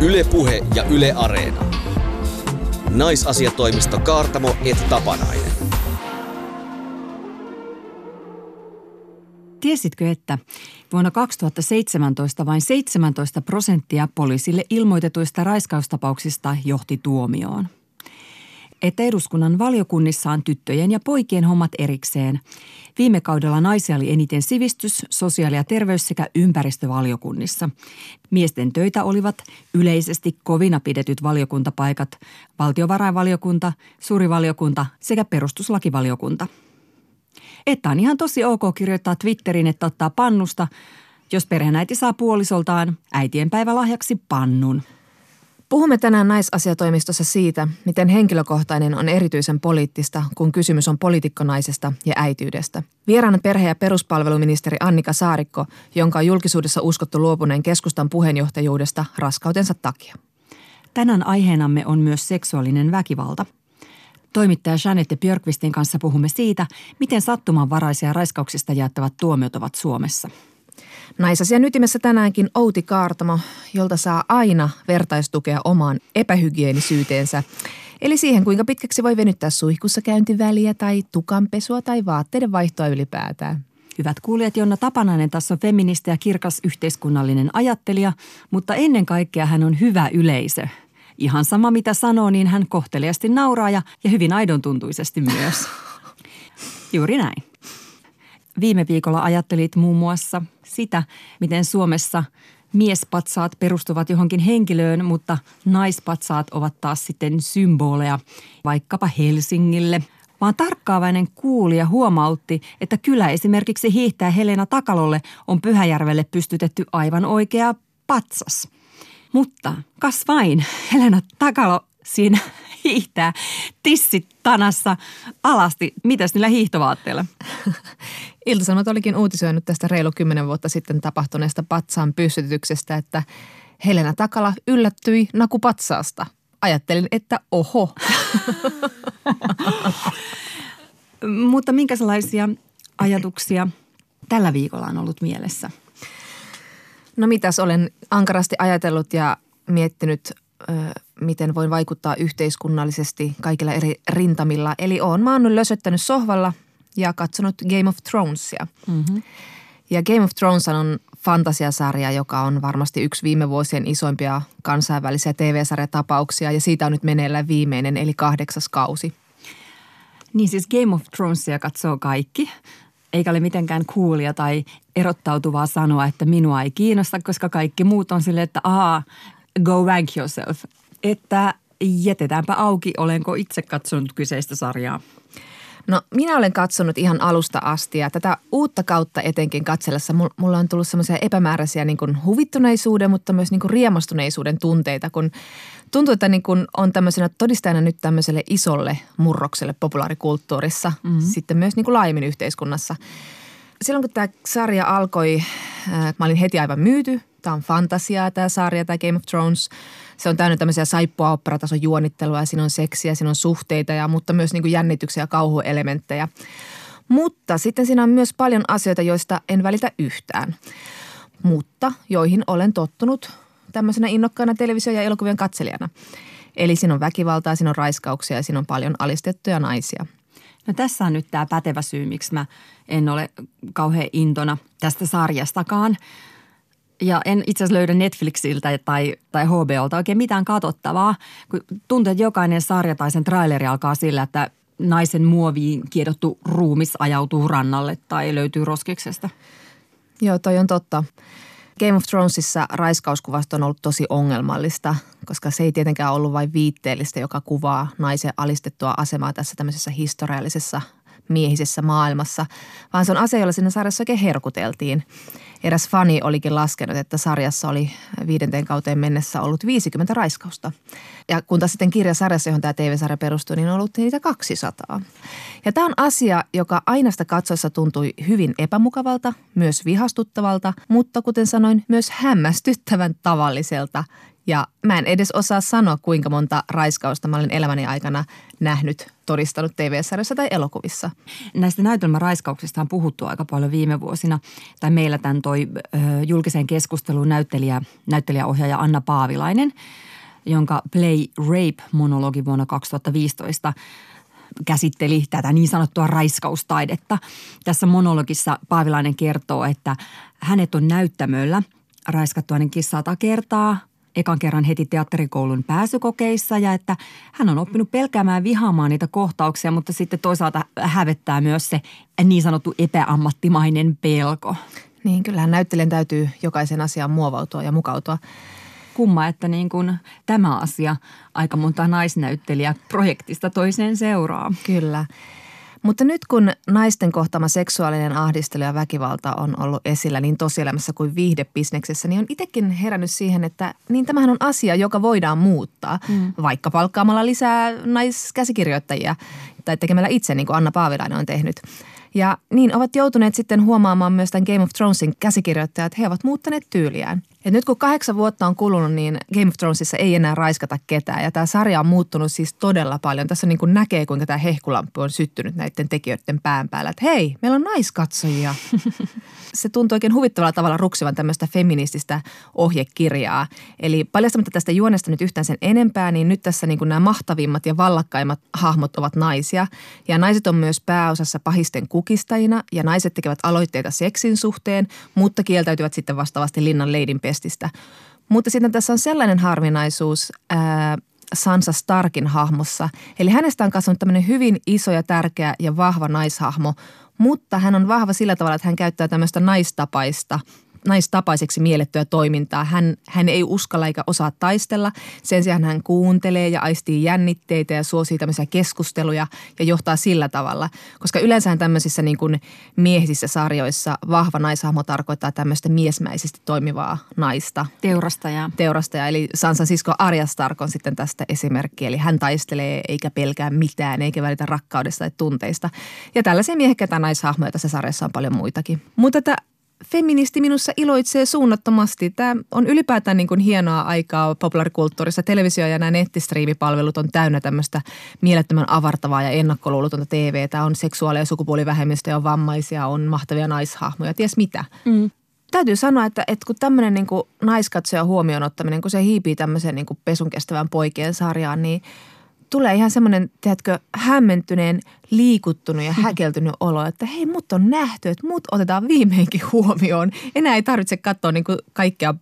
Ylepuhe ja Yle Areena. Naisasiatoimisto Kaartamo et Tapanainen. Tiesitkö, että vuonna 2017 vain 17 prosenttia poliisille ilmoitetuista raiskaustapauksista johti tuomioon? Että eduskunnan valiokunnissa on tyttöjen ja poikien hommat erikseen. Viime kaudella naisia oli eniten sivistys, sosiaali- ja terveys- sekä ympäristövaliokunnissa. Miesten töitä olivat yleisesti kovina pidetyt valiokuntapaikat, valtiovarainvaliokunta, suurivaliokunta sekä perustuslakivaliokunta – että on ihan tosi ok kirjoittaa Twitterin, että ottaa pannusta, jos perheenäiti saa puolisoltaan äitienpäivälahjaksi pannun. Puhumme tänään naisasiatoimistossa siitä, miten henkilökohtainen on erityisen poliittista, kun kysymys on poliitikkonaisesta ja äityydestä. Vieraana perhe- ja peruspalveluministeri Annika Saarikko, jonka on julkisuudessa uskottu luopuneen keskustan puheenjohtajuudesta raskautensa takia. Tänään aiheenamme on myös seksuaalinen väkivalta – Toimittaja Janette Björkvistin kanssa puhumme siitä, miten sattumanvaraisia raiskauksista jaettavat tuomiot ovat Suomessa. Naisasian ytimessä tänäänkin Outi Kaartamo, jolta saa aina vertaistukea omaan epähygienisyyteensä. Eli siihen, kuinka pitkäksi voi venyttää suihkussa käyntiväliä tai tukanpesua tai vaatteiden vaihtoa ylipäätään. Hyvät kuulijat, Jonna Tapanainen tässä on feministi ja kirkas yhteiskunnallinen ajattelija, mutta ennen kaikkea hän on hyvä yleisö – Ihan sama mitä sanoo, niin hän kohteliasti nauraa ja, ja hyvin aidon tuntuisesti myös. Juuri näin. Viime viikolla ajattelit muun muassa sitä, miten Suomessa miespatsaat perustuvat johonkin henkilöön, mutta naispatsaat ovat taas sitten symboleja vaikkapa Helsingille. Vaan tarkkaavainen kuulija huomautti, että kyllä esimerkiksi hiihtää Helena Takalolle on Pyhäjärvelle pystytetty aivan oikea patsas – mutta kas vain, Helena Takalo siinä hiihtää tissit tanassa alasti. Mitäs niillä hiihtovaatteilla? Ilta-Sanomat olikin uutisoinut tästä reilu kymmenen vuotta sitten tapahtuneesta patsaan pystytyksestä, että Helena Takala yllättyi nakupatsaasta. Ajattelin, että oho. Mutta minkälaisia ajatuksia tällä viikolla on ollut mielessä – No mitäs olen ankarasti ajatellut ja miettinyt, miten voin vaikuttaa yhteiskunnallisesti kaikilla eri rintamilla. Eli olen maannut lösöttänyt sohvalla ja katsonut Game of Thronesia. Mm-hmm. Ja Game of Thrones on fantasiasarja, joka on varmasti yksi viime vuosien isoimpia kansainvälisiä TV-sarjatapauksia ja siitä on nyt meneillään viimeinen eli kahdeksas kausi. Niin siis Game of Thronesia katsoo kaikki eikä ole mitenkään kuulia tai erottautuvaa sanoa, että minua ei kiinnosta, koska kaikki muut on silleen, että aha, go rank yourself. Että jätetäänpä auki, olenko itse katsonut kyseistä sarjaa. No minä olen katsonut ihan alusta asti ja tätä uutta kautta etenkin katsellessa mulla on tullut semmoisia epämääräisiä niin kuin huvittuneisuuden, mutta myös niin kuin riemastuneisuuden tunteita, kun tuntuu, että niin kuin on tämmöisenä todistajana nyt tämmöiselle isolle murrokselle populaarikulttuurissa, mm-hmm. sitten myös niin kuin laajemmin yhteiskunnassa. Silloin kun tämä sarja alkoi, äh, mä olin heti aivan myyty. Tämä on fantasiaa tämä sarja, tämä Game of Thrones. Se on täynnä tämmöisiä saippua operatason juonittelua siinä on seksiä, siinä on suhteita ja mutta myös niin kuin jännityksiä ja kauhuelementtejä. Mutta sitten siinä on myös paljon asioita, joista en välitä yhtään, mutta joihin olen tottunut tämmöisenä innokkaana televisio- ja elokuvien katselijana. Eli siinä on väkivaltaa, siinä on raiskauksia ja siinä on paljon alistettuja naisia. No tässä on nyt tämä pätevä syy, miksi mä en ole kauhean intona tästä sarjastakaan. Ja en itse asiassa löydä Netflixiltä tai, tai HBOlta oikein mitään katsottavaa, kun tuntuu, että jokainen sarja tai sen traileri alkaa sillä, että naisen muoviin kiedottu ruumis ajautuu rannalle tai löytyy roskiksesta. Joo, toi on totta. Game of Thronesissa raiskauskuvasto on ollut tosi ongelmallista, koska se ei tietenkään ollut vain viitteellistä, joka kuvaa naisen alistettua asemaa tässä tämmöisessä historiallisessa miehisessä maailmassa, vaan se on asia, jolla siinä sarjassa oikein herkuteltiin. Eräs fani olikin laskenut, että sarjassa oli viidenteen kauteen mennessä ollut 50 raiskausta. Ja kun taas sitten kirjasarjassa, johon tämä TV-sarja perustuu, niin on ollut niitä 200. Ja tämä on asia, joka ainasta katsoessa tuntui hyvin epämukavalta, myös vihastuttavalta, mutta kuten sanoin, myös hämmästyttävän tavalliselta. Ja mä en edes osaa sanoa, kuinka monta raiskausta mä olen elämäni aikana nähnyt todistanut TV-sarjassa tai elokuvissa. Näistä näytelmäraiskauksista on puhuttu aika paljon viime vuosina. Tai meillä tämän toi ö, julkiseen keskusteluun näyttelijä, näyttelijäohjaaja Anna Paavilainen, jonka Play Rape-monologi vuonna 2015 käsitteli tätä niin sanottua raiskaustaidetta. Tässä monologissa Paavilainen kertoo, että hänet on näyttämöllä raiskattu hänen kissata kertaa – ekan kerran heti teatterikoulun pääsykokeissa ja että hän on oppinut pelkäämään vihaamaan niitä kohtauksia, mutta sitten toisaalta hävettää myös se niin sanottu epäammattimainen pelko. Niin, kyllähän näyttelijän täytyy jokaisen asiaan muovautua ja mukautua. Kumma, että niin kuin tämä asia aika monta naisnäyttelijä projektista toiseen seuraa. Kyllä. Mutta nyt kun naisten kohtama seksuaalinen ahdistelu ja väkivalta on ollut esillä niin tosielämässä kuin viihdebisneksessä, niin on itsekin herännyt siihen, että niin tämähän on asia, joka voidaan muuttaa, mm. vaikka palkkaamalla lisää naiskäsikirjoittajia tai tekemällä itse, niin kuin Anna Paavilainen on tehnyt. Ja niin ovat joutuneet sitten huomaamaan myös tämän Game of Thronesin käsikirjoittajat, että he ovat muuttaneet tyyliään. Ja nyt kun kahdeksan vuotta on kulunut, niin Game of Thronesissa ei enää raiskata ketään. Ja tämä sarja on muuttunut siis todella paljon. Tässä niin kuin näkee, kuinka tämä hehkulampu on syttynyt näiden tekijöiden pään päällä. Että hei, meillä on naiskatsojia. Se tuntuu oikein huvittavalla tavalla ruksivan tämmöistä feminististä ohjekirjaa. Eli paljastamatta tästä juonesta nyt yhtään sen enempää, niin nyt tässä niin kuin nämä mahtavimmat ja vallakkaimmat hahmot ovat naisia. Ja naiset on myös pääosassa pahisten kukistajina ja naiset tekevät aloitteita seksin suhteen, mutta kieltäytyvät sitten vastaavasti linnan leidin Budapestistä. Mutta sitten tässä on sellainen harvinaisuus ää, Sansa Starkin hahmossa. Eli hänestä on kasvanut tämmöinen hyvin iso ja tärkeä ja vahva naishahmo, mutta hän on vahva sillä tavalla, että hän käyttää tämmöistä naistapaista – naistapaiseksi miellettyä toimintaa. Hän, hän ei uskalla eikä osaa taistella. Sen sijaan hän kuuntelee ja aistii jännitteitä ja suosii tämmöisiä keskusteluja ja johtaa sillä tavalla. Koska yleensä tämmöisissä niin kuin miehisissä sarjoissa vahva naishahmo tarkoittaa tämmöistä miesmäisesti toimivaa naista. Teurastaja. Teurastaja, eli Sansa sisko Arya Stark on sitten tästä esimerkki. Eli hän taistelee eikä pelkää mitään, eikä välitä rakkaudesta tai tunteista. Ja tällaisia miehekkäitä naishahmoja tässä sarjassa on paljon muitakin. Mutta tätä feministi minussa iloitsee suunnattomasti. Tämä on ylipäätään niin kuin hienoa aikaa populaarikulttuurissa. Televisio ja nämä nettistriimipalvelut on täynnä tämmöistä mielettömän avartavaa ja ennakkoluulotonta TVtä. On seksuaali- ja sukupuolivähemmistöjä, on vammaisia, on mahtavia naishahmoja, ties mitä. Mm. Täytyy sanoa, että, että kun tämmöinen niin naiskatsoja huomioon ottaminen, kun se hiipii tämmöiseen niin pesun kestävän poikien sarjaan, niin – tulee ihan semmoinen, tiedätkö, hämmentyneen, liikuttunut ja häkeltynyt olo, että hei, mut on nähty, että mut otetaan viimeinkin huomioon. Enää ei tarvitse katsoa niin kuin kaikkea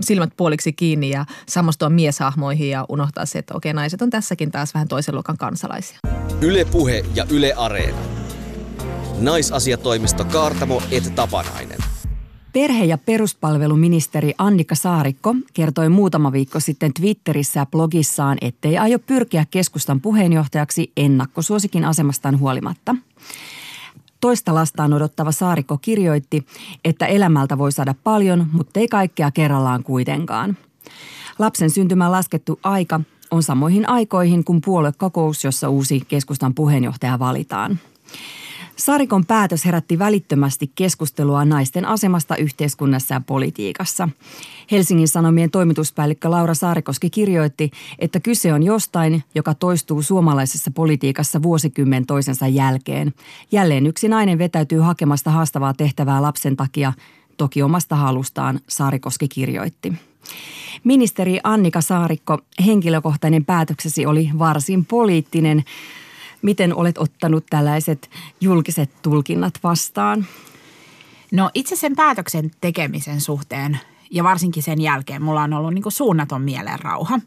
silmät puoliksi kiinni ja samastua mieshahmoihin ja unohtaa se, että okei, naiset on tässäkin taas vähän toisen luokan kansalaisia. Ylepuhe ja Yle Areena. Naisasiatoimisto Kaartamo et Tapanainen. Perhe- ja peruspalveluministeri Annika Saarikko kertoi muutama viikko sitten Twitterissä ja blogissaan, ettei aio pyrkiä keskustan puheenjohtajaksi ennakkosuosikin asemastaan huolimatta. Toista lastaan odottava Saarikko kirjoitti, että elämältä voi saada paljon, mutta ei kaikkea kerrallaan kuitenkaan. Lapsen syntymään laskettu aika on samoihin aikoihin kuin puoluekokous, jossa uusi keskustan puheenjohtaja valitaan. Sarikon päätös herätti välittömästi keskustelua naisten asemasta yhteiskunnassa ja politiikassa. Helsingin Sanomien toimituspäällikkö Laura Saarikoski kirjoitti, että kyse on jostain, joka toistuu suomalaisessa politiikassa vuosikymmen toisensa jälkeen. Jälleen yksi nainen vetäytyy hakemasta haastavaa tehtävää lapsen takia, toki omasta halustaan, Saarikoski kirjoitti. Ministeri Annika Saarikko, henkilökohtainen päätöksesi oli varsin poliittinen – Miten olet ottanut tällaiset julkiset tulkinnat vastaan? No itse sen päätöksen tekemisen suhteen ja varsinkin sen jälkeen mulla on ollut niin kuin suunnaton mielenrauha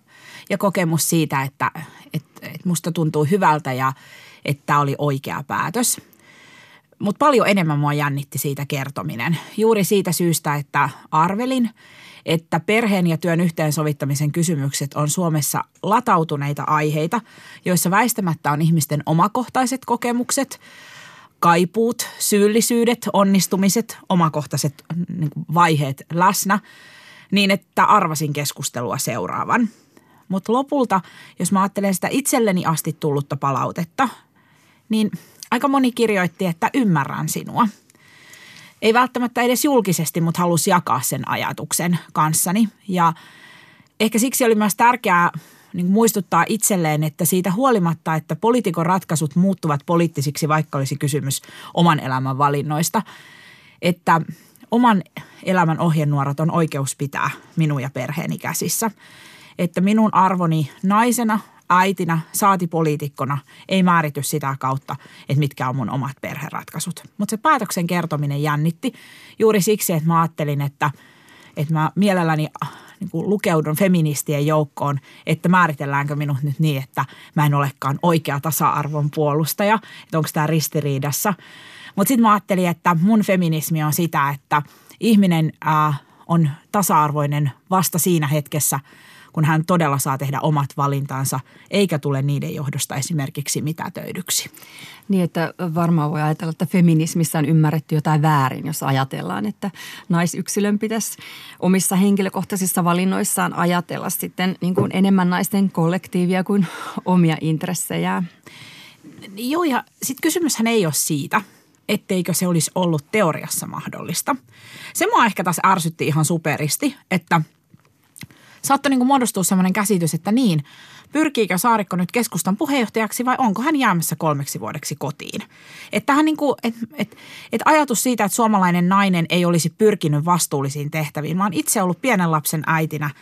ja kokemus siitä, että, että, että musta tuntuu hyvältä ja että oli oikea päätös. Mutta paljon enemmän mua jännitti siitä kertominen. Juuri siitä syystä, että arvelin, että perheen ja työn yhteensovittamisen kysymykset on Suomessa latautuneita aiheita, joissa väistämättä on ihmisten omakohtaiset kokemukset, kaipuut, syyllisyydet, onnistumiset, omakohtaiset niin vaiheet läsnä, niin että arvasin keskustelua seuraavan. Mutta lopulta, jos mä ajattelen sitä itselleni asti tullutta palautetta, niin aika moni kirjoitti, että ymmärrän sinua – ei välttämättä edes julkisesti, mutta halusi jakaa sen ajatuksen kanssani. Ja ehkä siksi oli myös tärkeää niin muistuttaa itselleen, että siitä huolimatta, että poliitikon ratkaisut muuttuvat poliittisiksi, vaikka olisi kysymys oman elämän valinnoista, että oman elämän ohjenuorat on oikeus pitää minun ja perheeni käsissä. Että minun arvoni naisena, äitinä, saati poliitikkona ei määrity sitä kautta, että mitkä on mun omat perheratkaisut. Mutta se päätöksen kertominen jännitti juuri siksi, että mä ajattelin, että, että mä mielelläni niin kuin lukeudun feministien joukkoon, että määritelläänkö minut nyt niin, että mä en olekaan oikea tasa-arvon puolustaja, että onko tämä ristiriidassa. Mutta sitten mä ajattelin, että mun feminismi on sitä, että ihminen äh, on tasa-arvoinen vasta siinä hetkessä, kun hän todella saa tehdä omat valintansa, eikä tule niiden johdosta esimerkiksi mitätöidyksi. Niin, että varmaan voi ajatella, että feminismissä on ymmärretty jotain väärin, jos ajatellaan, että naisyksilön pitäisi omissa henkilökohtaisissa valinnoissaan ajatella sitten niin kuin enemmän naisten kollektiivia kuin omia intressejään. Joo, ja sitten kysymyshän ei ole siitä, etteikö se olisi ollut teoriassa mahdollista. Se mua ehkä taas ärsytti ihan superisti, että – saattoi niin muodostua sellainen käsitys, että niin, pyrkiikö Saarikko nyt keskustan puheenjohtajaksi vai onko hän jäämässä kolmeksi vuodeksi kotiin. Että niin kuin, et, et, et ajatus siitä, että suomalainen nainen ei olisi pyrkinyt vastuullisiin tehtäviin. Oon itse ollut pienen lapsen äitinä –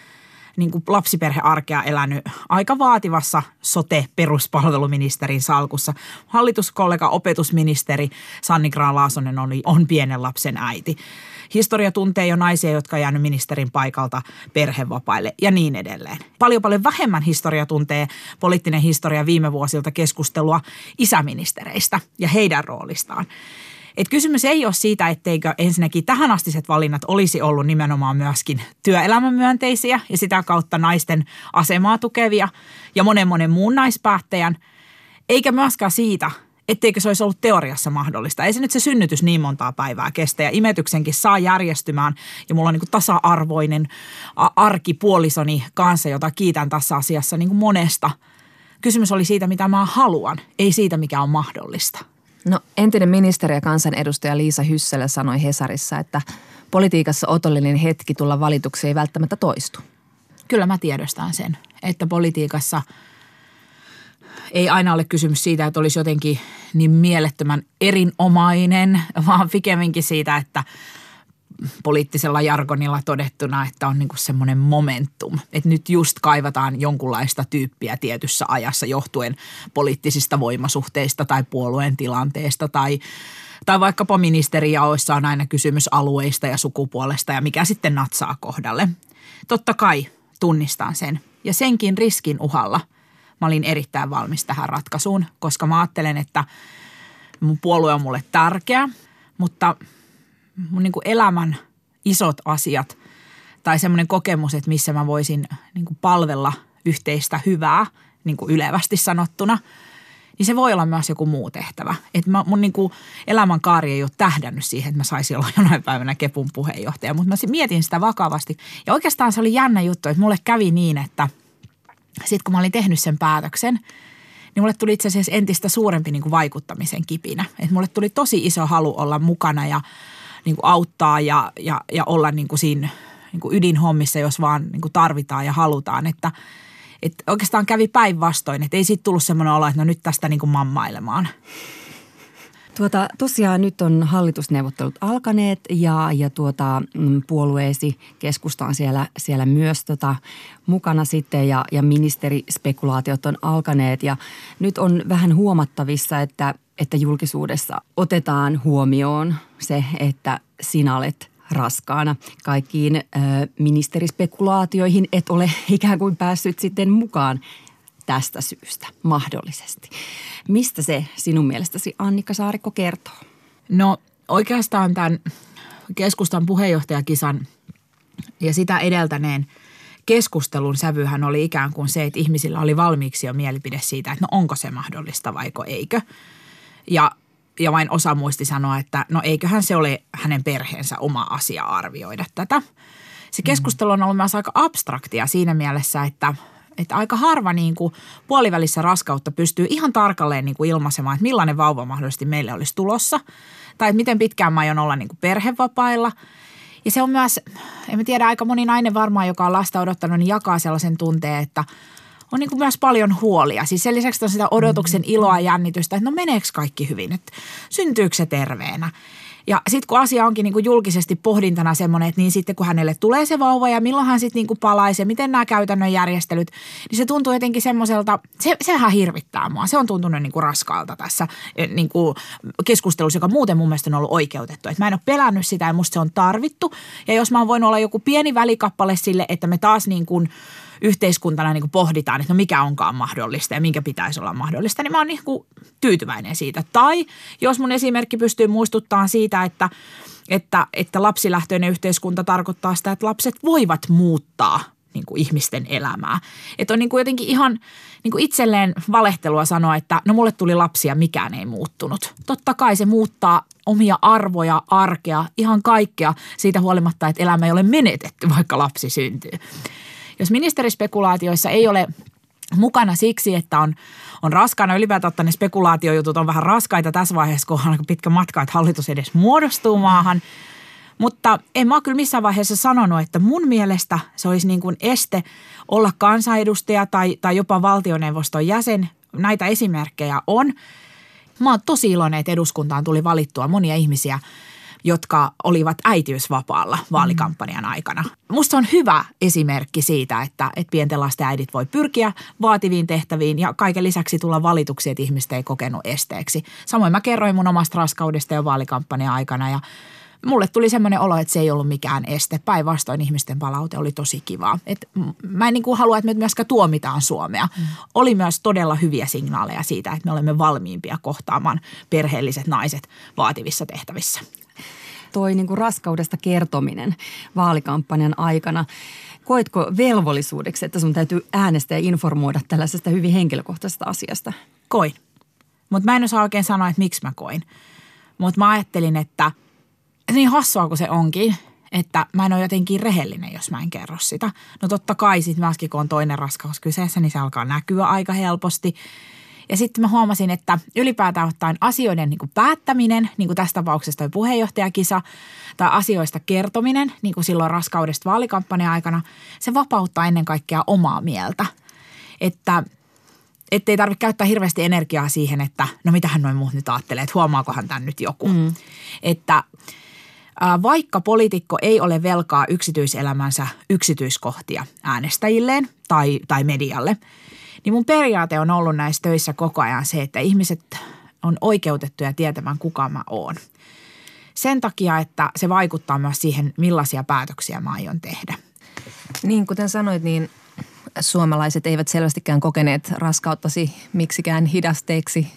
niin kuin lapsiperhearkea elänyt aika vaativassa sote-peruspalveluministerin salkussa. Hallituskollega opetusministeri Sanni Graan-Laasonen oli, on pienen lapsen äiti. Historia tuntee jo naisia, jotka on jäänyt ministerin paikalta perhevapaille ja niin edelleen. Paljon paljon vähemmän historia tuntee poliittinen historia viime vuosilta keskustelua isäministereistä ja heidän roolistaan. Et kysymys ei ole siitä, etteikö ensinnäkin tähänastiset valinnat olisi ollut nimenomaan myöskin työelämämyönteisiä ja sitä kautta naisten asemaa tukevia ja monen monen muun naispäättäjän, eikä myöskään siitä, etteikö se olisi ollut teoriassa mahdollista. Ei se nyt se synnytys niin montaa päivää kestä ja imetyksenkin saa järjestymään ja mulla on niin tasa-arvoinen arki puolisoni kanssa, jota kiitän tässä asiassa niin monesta. Kysymys oli siitä, mitä mä haluan, ei siitä, mikä on mahdollista. No entinen ministeri ja kansanedustaja Liisa Hysselä sanoi Hesarissa, että politiikassa otollinen hetki tulla valituksi ei välttämättä toistu. Kyllä mä tiedostan sen, että politiikassa ei aina ole kysymys siitä, että olisi jotenkin niin mielettömän erinomainen, vaan pikemminkin siitä, että – poliittisella jargonilla todettuna, että on niinku semmoinen momentum. Että nyt just kaivataan jonkunlaista tyyppiä tietyssä ajassa johtuen poliittisista voimasuhteista tai puolueen tilanteesta tai tai vaikkapa ministerijaoissa on aina kysymys alueista ja sukupuolesta ja mikä sitten natsaa kohdalle. Totta kai tunnistan sen ja senkin riskin uhalla mä olin erittäin valmis tähän ratkaisuun, koska mä ajattelen, että mun puolue on mulle tärkeä, mutta – mun niin kuin elämän isot asiat tai semmoinen kokemus, että missä mä voisin niin kuin palvella yhteistä hyvää, niin kuin ylevästi sanottuna, niin se voi olla myös joku muu tehtävä. Että mä, mun niin kuin elämänkaari ei ole tähdännyt siihen, että mä saisin olla jonain päivänä Kepun puheenjohtaja, mutta mä mietin sitä vakavasti. Ja oikeastaan se oli jännä juttu, että mulle kävi niin, että sitten kun mä olin tehnyt sen päätöksen, niin mulle tuli itse asiassa entistä suurempi niin kuin vaikuttamisen kipinä. Että mulle tuli tosi iso halu olla mukana ja – niin kuin auttaa ja, ja, ja olla niin kuin siinä niin kuin ydinhommissa, jos vaan niin kuin tarvitaan ja halutaan. Että, että oikeastaan kävi päinvastoin, että ei siitä tullut semmoinen olo, että no nyt tästä niin kuin mammailemaan. Tuota, tosiaan nyt on hallitusneuvottelut alkaneet ja, ja tuota, mm, puolueesi keskusta on siellä, siellä myös tota, mukana sitten ja, ja ministerispekulaatiot on alkaneet. Ja nyt on vähän huomattavissa, että että julkisuudessa otetaan huomioon se, että sinä olet raskaana. Kaikkiin ö, ministerispekulaatioihin et ole ikään kuin päässyt sitten mukaan tästä syystä mahdollisesti. Mistä se sinun mielestäsi Annika Saarikko kertoo? No oikeastaan tämän keskustan puheenjohtajakisan ja sitä edeltäneen keskustelun sävyhän oli ikään kuin se, että ihmisillä oli valmiiksi jo mielipide siitä, että no onko se mahdollista vaiko eikö – ja, ja vain osa muisti sanoa, että no eiköhän se ole hänen perheensä oma asia arvioida tätä. Se keskustelu on ollut myös aika abstraktia siinä mielessä, että että aika harva niin kuin puolivälissä raskautta pystyy ihan tarkalleen niin kuin ilmaisemaan, että millainen vauva mahdollisesti meille olisi tulossa. Tai että miten pitkään mä aion olla niin kuin perhevapailla. Ja se on myös, en tiedä, aika moni nainen varmaan, joka on lasta odottanut, niin jakaa sellaisen tunteen, että on niin kuin myös paljon huolia. Siis sen lisäksi on sitä odotuksen iloa ja jännitystä, että no meneekö kaikki hyvin, että syntyykö se terveenä. Ja sitten kun asia onkin niin kuin julkisesti pohdintana semmoinen, että niin sitten kun hänelle tulee se vauva ja milloin hän sitten niin palaisi ja miten nämä käytännön järjestelyt, niin se tuntuu jotenkin semmoiselta, se, se vähän hirvittää mua. Se on tuntunut niin kuin raskaalta tässä e, niin kuin keskustelussa, joka muuten mun mielestä on ollut oikeutettu. Että mä en ole pelännyt sitä ja musta se on tarvittu. Ja jos mä oon voinut olla joku pieni välikappale sille, että me taas niin kuin – yhteiskuntana niin kuin pohditaan, että no mikä onkaan mahdollista ja minkä pitäisi olla mahdollista, niin mä oon niin kuin tyytyväinen siitä. Tai jos mun esimerkki pystyy muistuttamaan siitä, että, että, että lapsilähtöinen yhteiskunta tarkoittaa sitä, että lapset voivat muuttaa niin kuin ihmisten elämää. Että on niin kuin jotenkin ihan niin kuin itselleen valehtelua sanoa, että no mulle tuli lapsia, mikään ei muuttunut. Totta kai se muuttaa omia arvoja, arkea, ihan kaikkea siitä huolimatta, että elämä ei ole menetetty, vaikka lapsi syntyy. Jos ministerispekulaatioissa ei ole mukana siksi, että on, on raskaana. Ylipäätään ne spekulaatiojutut on vähän raskaita tässä vaiheessa, kun on aika pitkä matka, että hallitus edes muodostuu maahan. Mutta en mä ole kyllä missään vaiheessa sanonut, että mun mielestä se olisi niin kuin este olla kansanedustaja tai, tai jopa valtioneuvoston jäsen. Näitä esimerkkejä on. Mä oon tosi iloinen, että eduskuntaan tuli valittua monia ihmisiä – jotka olivat äitiysvapaalla vaalikampanjan aikana. Musta on hyvä esimerkki siitä, että, että pienten lasten äidit voi pyrkiä vaativiin tehtäviin ja kaiken lisäksi tulla valituksi, että ihmistä ei kokenut esteeksi. Samoin mä kerroin mun omasta raskaudesta jo vaalikampanjan aikana ja mulle tuli semmoinen olo, että se ei ollut mikään este. Päinvastoin ihmisten palaute oli tosi kivaa. Et mä en niin kuin halua, että me myöskään tuomitaan Suomea. Mm. Oli myös todella hyviä signaaleja siitä, että me olemme valmiimpia kohtaamaan perheelliset naiset vaativissa tehtävissä toi niin kuin raskaudesta kertominen vaalikampanjan aikana. Koitko velvollisuudeksi, että sun täytyy äänestää ja informoida tällaisesta hyvin henkilökohtaisesta asiasta? Koin. Mutta mä en osaa oikein sanoa, että miksi mä koin. Mutta mä ajattelin, että niin hassua kuin se onkin, että mä en ole jotenkin rehellinen, jos mä en kerro sitä. No totta kai sitten myöskin, kun on toinen raskaus kyseessä, niin se alkaa näkyä aika helposti. Ja sitten mä huomasin, että ylipäätään ottaen asioiden niin kuin päättäminen, niin kuin tässä tapauksessa toi puheenjohtajakisa, tai asioista kertominen, niin kuin silloin raskaudesta vaalikampanjan aikana, se vapauttaa ennen kaikkea omaa mieltä. Että ei tarvitse käyttää hirveästi energiaa siihen, että no mitähän noin muut nyt ajattelee, että huomaakohan tämän nyt joku. Mm. Että vaikka poliitikko ei ole velkaa yksityiselämänsä yksityiskohtia äänestäjilleen tai, tai medialle – niin mun periaate on ollut näissä töissä koko ajan se, että ihmiset on oikeutettuja tietämään, kuka mä oon. Sen takia, että se vaikuttaa myös siihen, millaisia päätöksiä mä aion tehdä. Niin, kuten sanoit, niin suomalaiset eivät selvästikään kokeneet raskauttasi miksikään hidasteeksi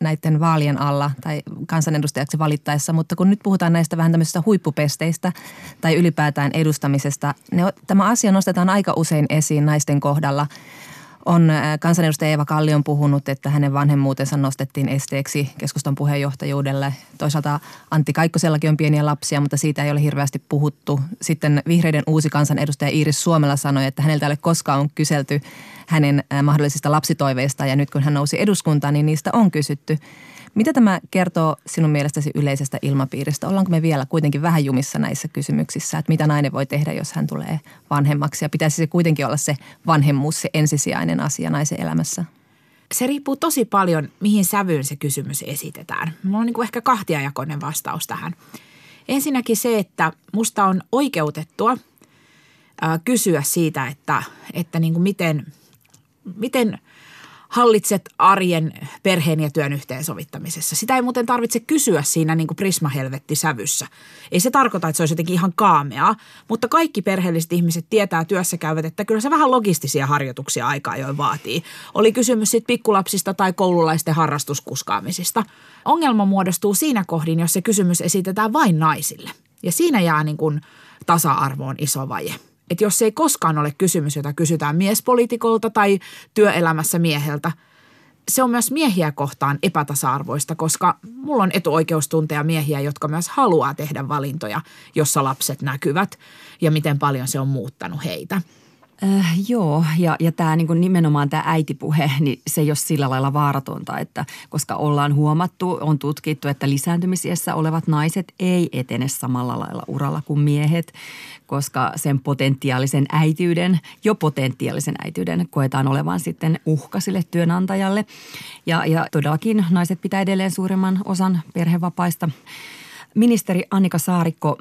näiden vaalien alla tai kansanedustajaksi valittaessa, mutta kun nyt puhutaan näistä vähän tämmöisistä huippupesteistä tai ylipäätään edustamisesta, ne, tämä asia nostetaan aika usein esiin naisten kohdalla – on äh, kansanedustaja Eeva Kallion puhunut, että hänen vanhemmuutensa nostettiin esteeksi keskustan puheenjohtajuudelle. Toisaalta Antti Kaikkosellakin on pieniä lapsia, mutta siitä ei ole hirveästi puhuttu. Sitten vihreiden uusi kansanedustaja Iiris Suomella sanoi, että häneltä ei ole koskaan kyselty hänen äh, mahdollisista lapsitoiveista ja nyt kun hän nousi eduskuntaan, niin niistä on kysytty. Mitä tämä kertoo sinun mielestäsi yleisestä ilmapiiristä? Ollaanko me vielä kuitenkin vähän jumissa näissä kysymyksissä, että mitä nainen voi tehdä, jos hän tulee vanhemmaksi? Ja pitäisi se kuitenkin olla se vanhemmuus, se ensisijainen asia naisen elämässä? Se riippuu tosi paljon, mihin sävyyn se kysymys esitetään. Mulla on niin kuin ehkä kahtiajakoinen vastaus tähän. Ensinnäkin se, että musta on oikeutettua kysyä siitä, että, että niin kuin miten, miten – hallitset arjen, perheen ja työn yhteensovittamisessa. Sitä ei muuten tarvitse kysyä siinä niin kuin prismahelvetti-sävyssä. Ei se tarkoita, että se olisi jotenkin ihan kaameaa, mutta kaikki perheelliset ihmiset tietää työssä käyvät, että kyllä se vähän logistisia harjoituksia aikaa jo vaatii. Oli kysymys sitten pikkulapsista tai koululaisten harrastuskuskaamisista. Ongelma muodostuu siinä kohdin, jos se kysymys esitetään vain naisille. Ja siinä jää niin kuin tasa-arvoon iso vaje että jos ei koskaan ole kysymys, jota kysytään miespolitikolta tai työelämässä mieheltä, se on myös miehiä kohtaan epätasa-arvoista, koska mulla on etuoikeus tuntea miehiä, jotka myös haluaa tehdä valintoja, jossa lapset näkyvät ja miten paljon se on muuttanut heitä. Äh, joo, ja, ja tämä niin nimenomaan tämä äitipuhe, niin se ei ole sillä lailla vaaratonta, että koska ollaan huomattu, on tutkittu, että lisääntymisiessä olevat naiset ei etene samalla lailla uralla kuin miehet, koska sen potentiaalisen äityyden, jo potentiaalisen äityyden koetaan olevan sitten uhka sille työnantajalle. Ja, ja todellakin naiset pitää edelleen suurimman osan perhevapaista. Ministeri Annika Saarikko,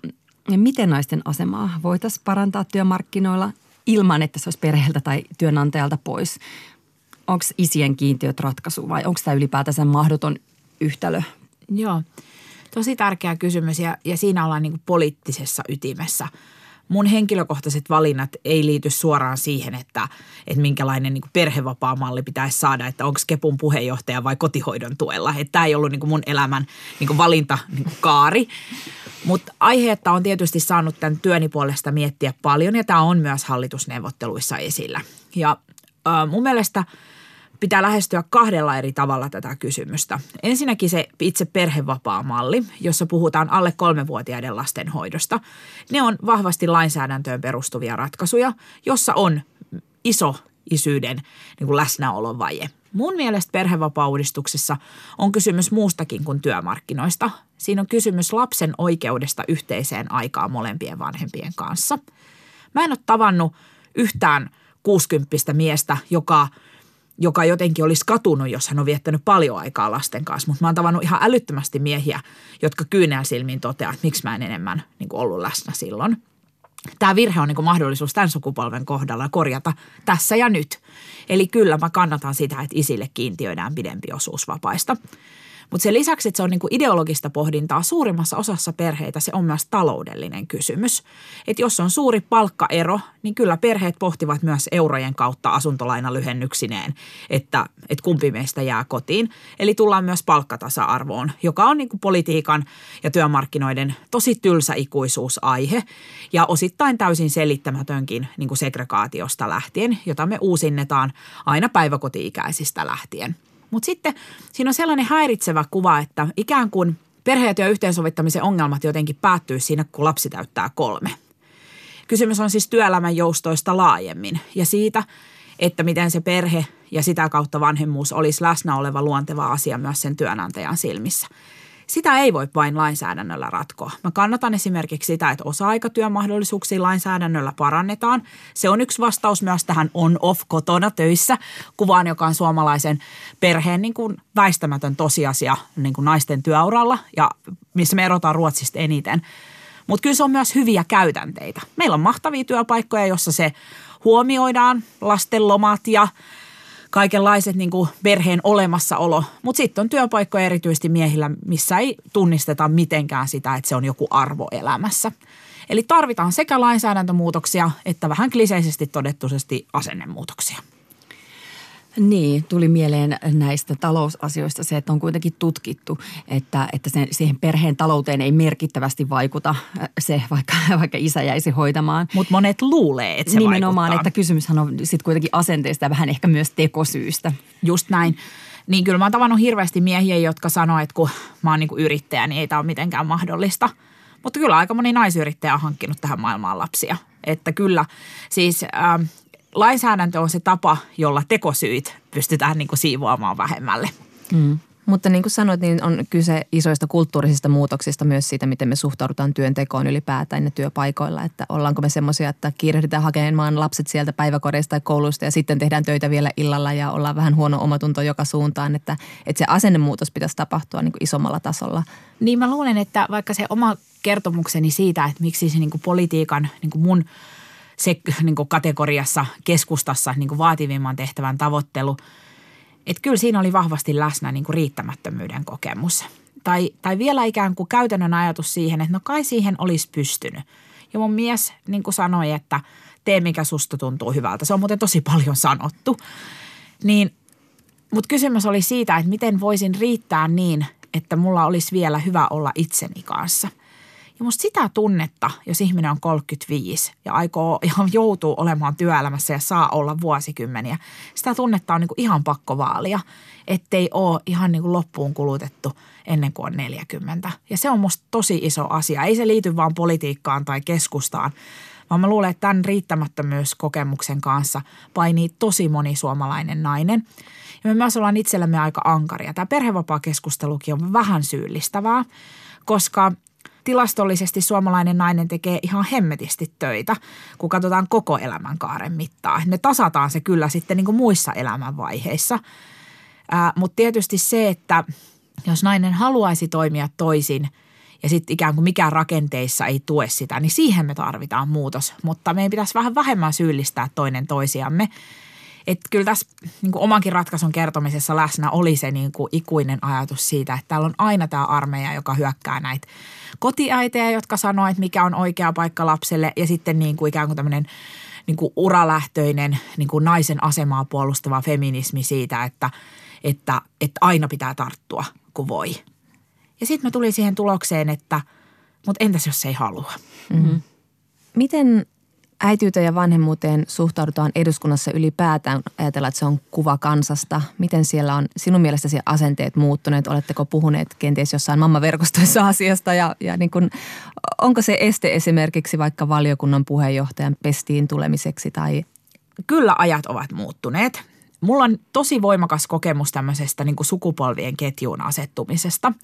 miten naisten asemaa voitaisiin parantaa työmarkkinoilla ilman, että se olisi perheeltä tai työnantajalta pois. Onko isien kiintiöt ratkaisu vai onko tämä ylipäätänsä mahdoton yhtälö? Joo, tosi tärkeä kysymys ja, ja siinä ollaan niin poliittisessa ytimessä. Mun henkilökohtaiset valinnat ei liity suoraan siihen, että, että minkälainen niin perhevapaamalli pitäisi saada, että onko Kepun puheenjohtaja vai kotihoidon tuella. Että tämä ei ollut niin mun elämän niin valinta niin kaari. Mutta aiheetta on tietysti saanut tämän työni puolesta miettiä paljon ja tämä on myös hallitusneuvotteluissa esillä. Ja äh, mun mielestä pitää lähestyä kahdella eri tavalla tätä kysymystä. Ensinnäkin se itse perhevapaamalli, jossa puhutaan alle kolmevuotiaiden lasten hoidosta. Ne on vahvasti lainsäädäntöön perustuvia ratkaisuja, jossa on iso isyyden niin kuin läsnäolon vaje. Mun mielestä perhevapaa-uudistuksessa on kysymys muustakin kuin työmarkkinoista. Siinä on kysymys lapsen oikeudesta yhteiseen aikaan molempien vanhempien kanssa. Mä en ole tavannut yhtään 60 miestä, joka, joka jotenkin olisi katunut, jos hän on viettänyt paljon aikaa lasten kanssa. Mutta mä oon tavannut ihan älyttömästi miehiä, jotka kyynel silmiin toteaa, että miksi mä en enemmän niin ollut läsnä silloin – tämä virhe on niin mahdollisuus tämän sukupolven kohdalla korjata tässä ja nyt. Eli kyllä mä kannatan sitä, että isille kiintiöidään pidempi osuus vapaista. Mutta sen lisäksi, että se on niinku ideologista pohdintaa, suurimmassa osassa perheitä se on myös taloudellinen kysymys. Että jos on suuri palkkaero, niin kyllä perheet pohtivat myös eurojen kautta asuntolainalyhennyksineen, että, että kumpi meistä jää kotiin. Eli tullaan myös palkkatasa-arvoon, joka on niinku politiikan ja työmarkkinoiden tosi tylsä ikuisuusaihe ja osittain täysin selittämätönkin niinku segregaatiosta lähtien, jota me uusinnetaan aina päiväkoti-ikäisistä lähtien – mutta sitten siinä on sellainen häiritsevä kuva, että ikään kuin perhe- ja yhteensovittamisen ongelmat jotenkin päättyy siinä, kun lapsi täyttää kolme. Kysymys on siis työelämän joustoista laajemmin ja siitä, että miten se perhe ja sitä kautta vanhemmuus olisi läsnä oleva luonteva asia myös sen työnantajan silmissä – sitä ei voi vain lainsäädännöllä ratkoa. Mä kannatan esimerkiksi sitä, että osa-aikatyömahdollisuuksia lainsäädännöllä parannetaan. Se on yksi vastaus myös tähän on-off kotona töissä kuvaan, joka on suomalaisen perheen niin kuin väistämätön tosiasia niin kuin naisten työuralla ja missä me erotaan Ruotsista eniten. Mutta kyllä se on myös hyviä käytänteitä. Meillä on mahtavia työpaikkoja, jossa se huomioidaan, lasten lomat ja – kaikenlaiset niin kuin perheen olemassaolo. Mutta sitten on työpaikkoja erityisesti miehillä, missä ei tunnisteta mitenkään sitä, että se on joku arvo elämässä. Eli tarvitaan sekä lainsäädäntömuutoksia että vähän kliseisesti todettuisesti asennemuutoksia. Niin, tuli mieleen näistä talousasioista se, että on kuitenkin tutkittu, että, että sen, siihen perheen talouteen ei merkittävästi vaikuta äh, se, vaikka, vaikka isä jäisi hoitamaan. Mutta monet luulee, että se Nimenomaan, vaikuttaa. että kysymyshän on sitten kuitenkin asenteesta ja vähän ehkä myös tekosyystä. Just näin. Niin kyllä mä oon tavannut hirveästi miehiä, jotka sanoo, että kun mä oon niin yrittäjä, niin ei tämä ole mitenkään mahdollista. Mutta kyllä aika moni naisyrittäjä on hankkinut tähän maailmaan lapsia. Että kyllä, siis äh, lainsäädäntö on se tapa, jolla tekosyyt pystytään niin kuin siivoamaan vähemmälle. Mm. Mutta niin kuin sanoit, niin on kyse isoista kulttuurisista muutoksista myös siitä, miten me suhtaudutaan työntekoon ylipäätään ja työpaikoilla. Että ollaanko me semmoisia, että kiirehditään hakemaan lapset sieltä päiväkodeista tai kouluista ja sitten tehdään töitä vielä illalla ja ollaan vähän huono omatunto joka suuntaan. Että, että se asennemuutos pitäisi tapahtua niin kuin isommalla tasolla. Niin mä luulen, että vaikka se oma kertomukseni siitä, että miksi se niin kuin politiikan niin kuin mun – se niin kuin kategoriassa keskustassa niin kuin vaativimman tehtävän tavoittelu. Että kyllä siinä oli vahvasti läsnä niin kuin riittämättömyyden kokemus. Tai, tai vielä ikään kuin käytännön ajatus siihen, että no kai siihen olisi pystynyt. Ja mun mies niin kuin sanoi, että tee mikä susta tuntuu hyvältä. Se on muuten tosi paljon sanottu. Niin, mutta kysymys oli siitä, että miten voisin riittää niin, että mulla olisi vielä hyvä olla itseni kanssa – ja musta sitä tunnetta, jos ihminen on 35 ja aikoo ihan joutuu olemaan työelämässä ja saa olla vuosikymmeniä, sitä tunnetta on niin kuin ihan pakko vaalia, ettei ole ihan niin kuin loppuun kulutettu ennen kuin on 40. Ja se on musta tosi iso asia. Ei se liity vaan politiikkaan tai keskustaan, vaan mä luulen, että tämän riittämättömyyskokemuksen kanssa painii tosi moni suomalainen nainen. Ja me myös ollaan itsellämme aika ankaria. Tämä perhevapaakeskustelukin on vähän syyllistävää, koska tilastollisesti suomalainen nainen tekee ihan hemmetisti töitä, kun katsotaan koko elämänkaaren mittaa. Me tasataan se kyllä sitten niin kuin muissa elämänvaiheissa. Mutta tietysti se, että jos nainen haluaisi toimia toisin – ja sitten ikään kuin mikään rakenteissa ei tue sitä, niin siihen me tarvitaan muutos. Mutta meidän pitäisi vähän vähemmän syyllistää toinen toisiamme. Että kyllä tässä niin kuin omankin ratkaisun kertomisessa läsnä oli se niin kuin ikuinen ajatus siitä, että täällä on aina tämä armeija, joka hyökkää näitä kotiäitejä, jotka sanoo, että mikä on oikea paikka lapselle ja sitten niin kuin ikään kuin tämmöinen niin kuin uralähtöinen niin kuin naisen asemaa puolustava feminismi siitä, että, että, että aina pitää tarttua, kun voi. Ja sitten mä tulin siihen tulokseen, että mutta entäs jos se ei halua? Mm-hmm. Miten äitiyteen ja vanhemmuuteen suhtaudutaan eduskunnassa ylipäätään? Ajatellaan, että se on kuva kansasta. Miten siellä on sinun mielestäsi asenteet muuttuneet? Oletteko puhuneet kenties jossain mammaverkostoissa asiasta? Ja, ja niin kun, onko se este esimerkiksi vaikka valiokunnan puheenjohtajan pestiin tulemiseksi tai Kyllä ajat ovat muuttuneet. Mulla on tosi voimakas kokemus tämmöisestä niin kuin sukupolvien ketjuun asettumisesta –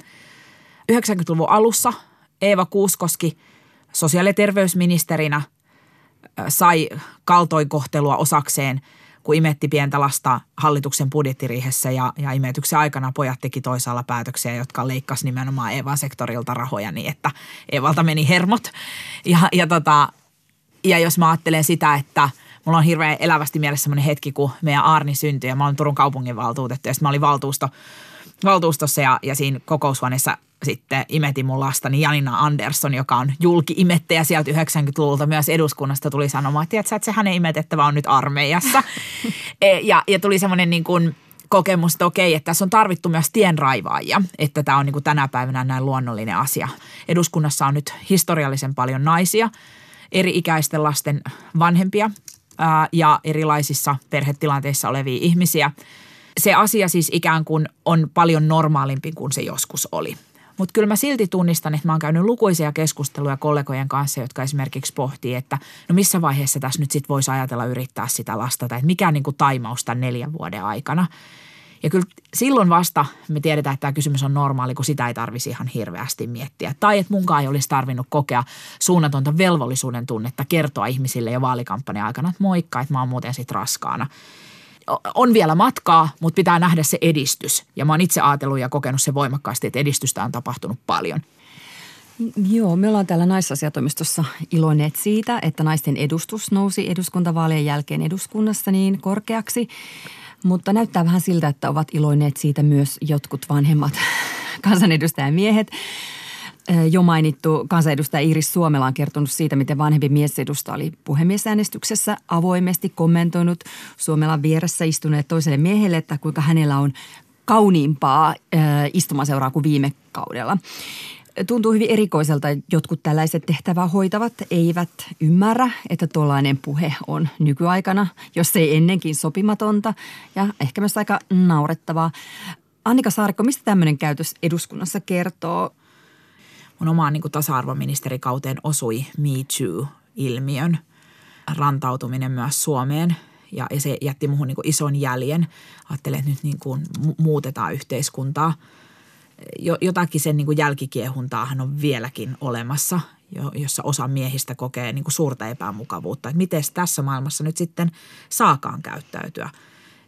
90-luvun alussa Eeva Kuuskoski sosiaali- ja terveysministerinä sai kaltoinkohtelua osakseen, kun imetti pientä lasta hallituksen budjettiriihessä ja, ja imetyksen aikana pojat teki toisaalla päätöksiä, jotka leikkasi nimenomaan Eevan sektorilta rahoja niin, että Eevalta meni hermot. Ja, ja, tota, ja jos mä ajattelen sitä, että mulla on hirveän elävästi mielessä semmoinen hetki, kun meidän Arni syntyi ja mä olin Turun kaupunginvaltuutettu ja sitten mä olin valtuusto, valtuustossa ja, ja siinä kokoushuoneessa sitten imetin mun lastani Janina Andersson, joka on julki-imettäjä sieltä 90-luvulta myös eduskunnasta, tuli sanomaan, että, tiedätkö, että sehän ei imetettävä on nyt armeijassa. E, ja, ja tuli semmoinen niin kuin kokemus, että okei, että tässä on tarvittu myös tienraivaajia, että tämä on niin kuin tänä päivänä näin luonnollinen asia. Eduskunnassa on nyt historiallisen paljon naisia, eri-ikäisten lasten vanhempia ää, ja erilaisissa perhetilanteissa olevia ihmisiä. Se asia siis ikään kuin on paljon normaalimpi kuin se joskus oli – mutta kyllä mä silti tunnistan, että mä oon käynyt lukuisia keskusteluja kollegojen kanssa, jotka esimerkiksi pohtii, että no missä vaiheessa tässä nyt sitten voisi ajatella yrittää sitä lasta tai että mikä niin kuin taimaus tämän neljän vuoden aikana. Ja kyllä silloin vasta me tiedetään, että tämä kysymys on normaali, kun sitä ei tarvisi ihan hirveästi miettiä. Tai että munkaan ei olisi tarvinnut kokea suunnatonta velvollisuuden tunnetta kertoa ihmisille jo vaalikampanjan aikana, että moikka, että mä oon muuten sitten raskaana on vielä matkaa, mutta pitää nähdä se edistys. Ja mä oon itse ajatellut ja kokenut se voimakkaasti, että edistystä on tapahtunut paljon. Joo, me ollaan täällä naisasiatoimistossa iloineet siitä, että naisten edustus nousi eduskuntavaalien jälkeen eduskunnassa niin korkeaksi. Mutta näyttää vähän siltä, että ovat iloineet siitä myös jotkut vanhemmat kansanedustajamiehet. Jo mainittu kansanedustaja Iris Suomela on kertonut siitä, miten vanhempi miesedusta oli puhemiesäänestyksessä avoimesti kommentoinut Suomelan vieressä istuneet toiselle miehelle, että kuinka hänellä on kauniimpaa istumaseuraa kuin viime kaudella. Tuntuu hyvin erikoiselta, että jotkut tällaiset tehtävää hoitavat eivät ymmärrä, että tuollainen puhe on nykyaikana, jos ei ennenkin sopimatonta ja ehkä myös aika naurettavaa. Annika Saarikko, mistä tämmöinen käytös eduskunnassa kertoo? Mun omaan niin kuin tasa-arvoministerikauteen osui Me Too-ilmiön rantautuminen myös Suomeen. Ja, ja se jätti muuhun niin ison jäljen. Ajattelin, että nyt niin kuin muutetaan yhteiskuntaa. Jotakin sen niin kuin jälkikiehuntaahan on vieläkin olemassa, jossa osa miehistä kokee niin kuin suurta epämukavuutta. Että miten tässä maailmassa nyt sitten saakaan käyttäytyä.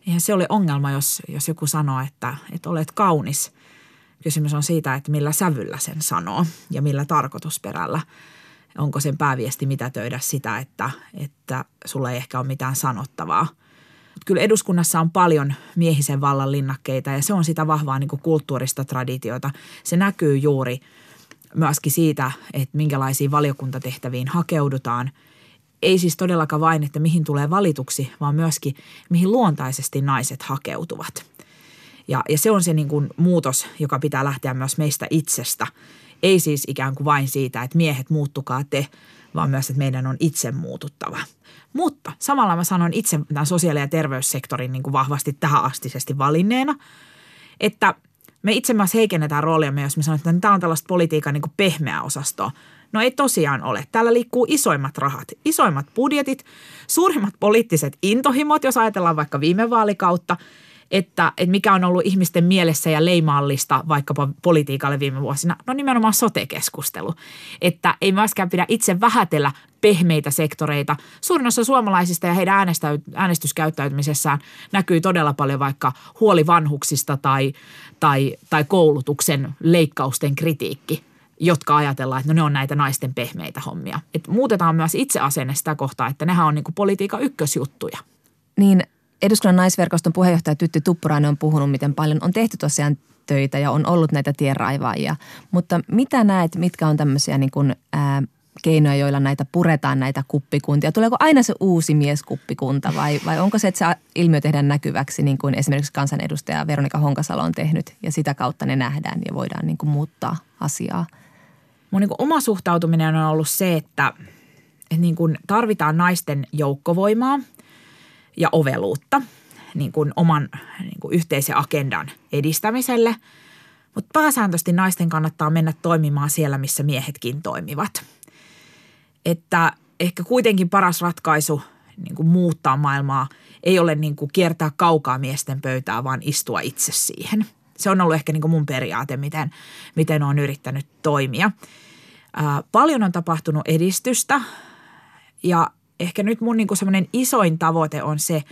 Eihän se ole ongelma, jos, jos joku sanoo, että, että olet kaunis – Kysymys on siitä, että millä sävyllä sen sanoo ja millä tarkoitusperällä. Onko sen pääviesti töidä sitä, että, että sulla ei ehkä ole mitään sanottavaa. Kyllä eduskunnassa on paljon miehisen vallan linnakkeita ja se on sitä vahvaa niin kulttuurista traditiota. Se näkyy juuri myöskin siitä, että minkälaisiin valiokuntatehtäviin hakeudutaan. Ei siis todellakaan vain, että mihin tulee valituksi, vaan myöskin mihin luontaisesti naiset hakeutuvat – ja, ja se on se niin kuin muutos, joka pitää lähteä myös meistä itsestä. Ei siis ikään kuin vain siitä, että miehet muuttukaa te, vaan myös, että meidän on itse muututtava. Mutta samalla mä sanon itse tämän sosiaali- ja terveyssektorin niin kuin vahvasti tähän astisesti valinneena, että me itse myös heikennetään rooliamme, jos me sanotaan, että tämä on tällaista politiikan niin kuin pehmeää osastoa. No ei tosiaan ole. Täällä liikkuu isoimmat rahat, isoimmat budjetit, suurimmat poliittiset intohimot, jos ajatellaan vaikka viime vaalikautta – että, että mikä on ollut ihmisten mielessä ja leimaallista vaikkapa politiikalle viime vuosina, no nimenomaan sote-keskustelu. Että ei myöskään pidä itse vähätellä pehmeitä sektoreita. Suurin osa suomalaisista ja heidän äänestyskäyttäytymisessään näkyy todella paljon vaikka huoli vanhuksista tai, tai, tai koulutuksen leikkausten kritiikki jotka ajatellaan, että no ne on näitä naisten pehmeitä hommia. Et muutetaan myös itse asenne sitä kohtaa, että nehän on niinku politiikan ykkösjuttuja. Niin eduskunnan naisverkoston puheenjohtaja Tytti Tuppurainen on puhunut, miten paljon on tehty tosiaan töitä ja on ollut näitä tienraivaajia. Mutta mitä näet, mitkä on tämmöisiä niin kuin, ää, keinoja, joilla näitä puretaan näitä kuppikuntia? Tuleeko aina se uusi mieskuppikunta vai, vai onko se, että se ilmiö tehdään näkyväksi niin kuin esimerkiksi kansanedustaja Veronika Honkasalo on tehnyt ja sitä kautta ne nähdään ja voidaan niin kuin muuttaa asiaa? Mun niin kuin oma suhtautuminen on ollut se, että, että niin kuin tarvitaan naisten joukkovoimaa – ja oveluutta niin kuin oman niin kuin yhteisen agendan edistämiselle. Mutta pääsääntöisesti naisten kannattaa mennä toimimaan siellä, missä miehetkin toimivat. Että ehkä kuitenkin paras ratkaisu niin kuin muuttaa maailmaa ei ole niin kuin kiertää kaukaa miesten pöytää, vaan istua itse siihen. Se on ollut ehkä niin kuin mun periaate, miten, miten olen yrittänyt toimia. Ää, paljon on tapahtunut edistystä ja ehkä nyt mun niinku semmoinen isoin tavoite on se,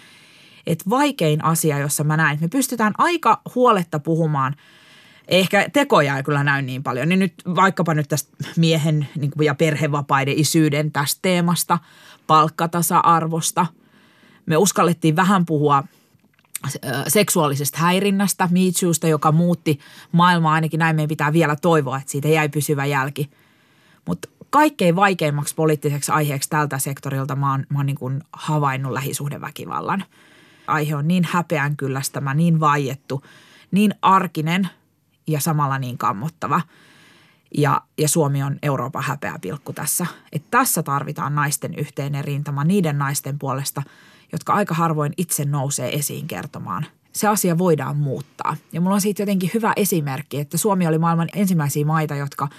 että vaikein asia, jossa mä näen, että me pystytään aika huoletta puhumaan – ehkä tekoja ei kyllä näy niin paljon. Niin nyt vaikkapa nyt tästä miehen niin ja perhevapaiden isyyden tästä teemasta, palkkatasa-arvosta. Me uskallettiin vähän puhua seksuaalisesta häirinnästä, Me joka muutti maailmaa, ainakin näin meidän pitää vielä toivoa, että siitä jäi pysyvä jälki. Mutta kaikkein vaikeimmaksi poliittiseksi aiheeksi tältä sektorilta mä oon, mä oon niin kuin havainnut lähisuhdeväkivallan. Aihe on niin häpeän kyllästämä, niin vaiettu, niin arkinen ja samalla niin kammottava. Ja, ja Suomi on Euroopan häpeäpilkku tässä. Et tässä tarvitaan naisten yhteinen rintama niiden naisten puolesta, jotka aika harvoin itse nousee esiin kertomaan. Se asia voidaan muuttaa. Ja mulla on siitä jotenkin hyvä esimerkki, että Suomi oli maailman ensimmäisiä maita, jotka –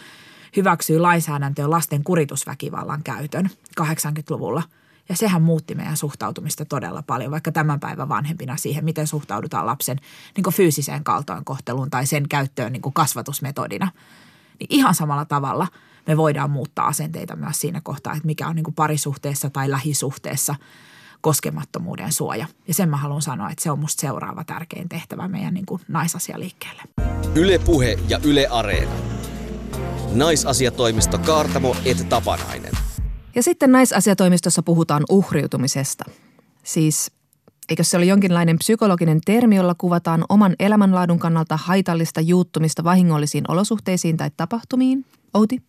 hyväksyy lainsäädäntöön lasten kuritusväkivallan käytön 80-luvulla. Ja sehän muutti meidän suhtautumista todella paljon, vaikka tämän päivän vanhempina siihen, miten suhtaudutaan lapsen niin fyysiseen kaltoinkohteluun tai sen käyttöön niin kasvatusmetodina. Niin ihan samalla tavalla me voidaan muuttaa asenteita myös siinä kohtaa, että mikä on niin parisuhteessa tai lähisuhteessa koskemattomuuden suoja. Ja sen mä haluan sanoa, että se on musta seuraava tärkein tehtävä meidän niin naisasialiikkeelle. Yle Puhe ja Yle Areena. Naisasiatoimisto Kaartamo et Tapanainen. Ja sitten naisasiatoimistossa puhutaan uhriutumisesta. Siis eikö se ole jonkinlainen psykologinen termi, jolla kuvataan oman elämänlaadun kannalta haitallista juuttumista vahingollisiin olosuhteisiin tai tapahtumiin? Outi?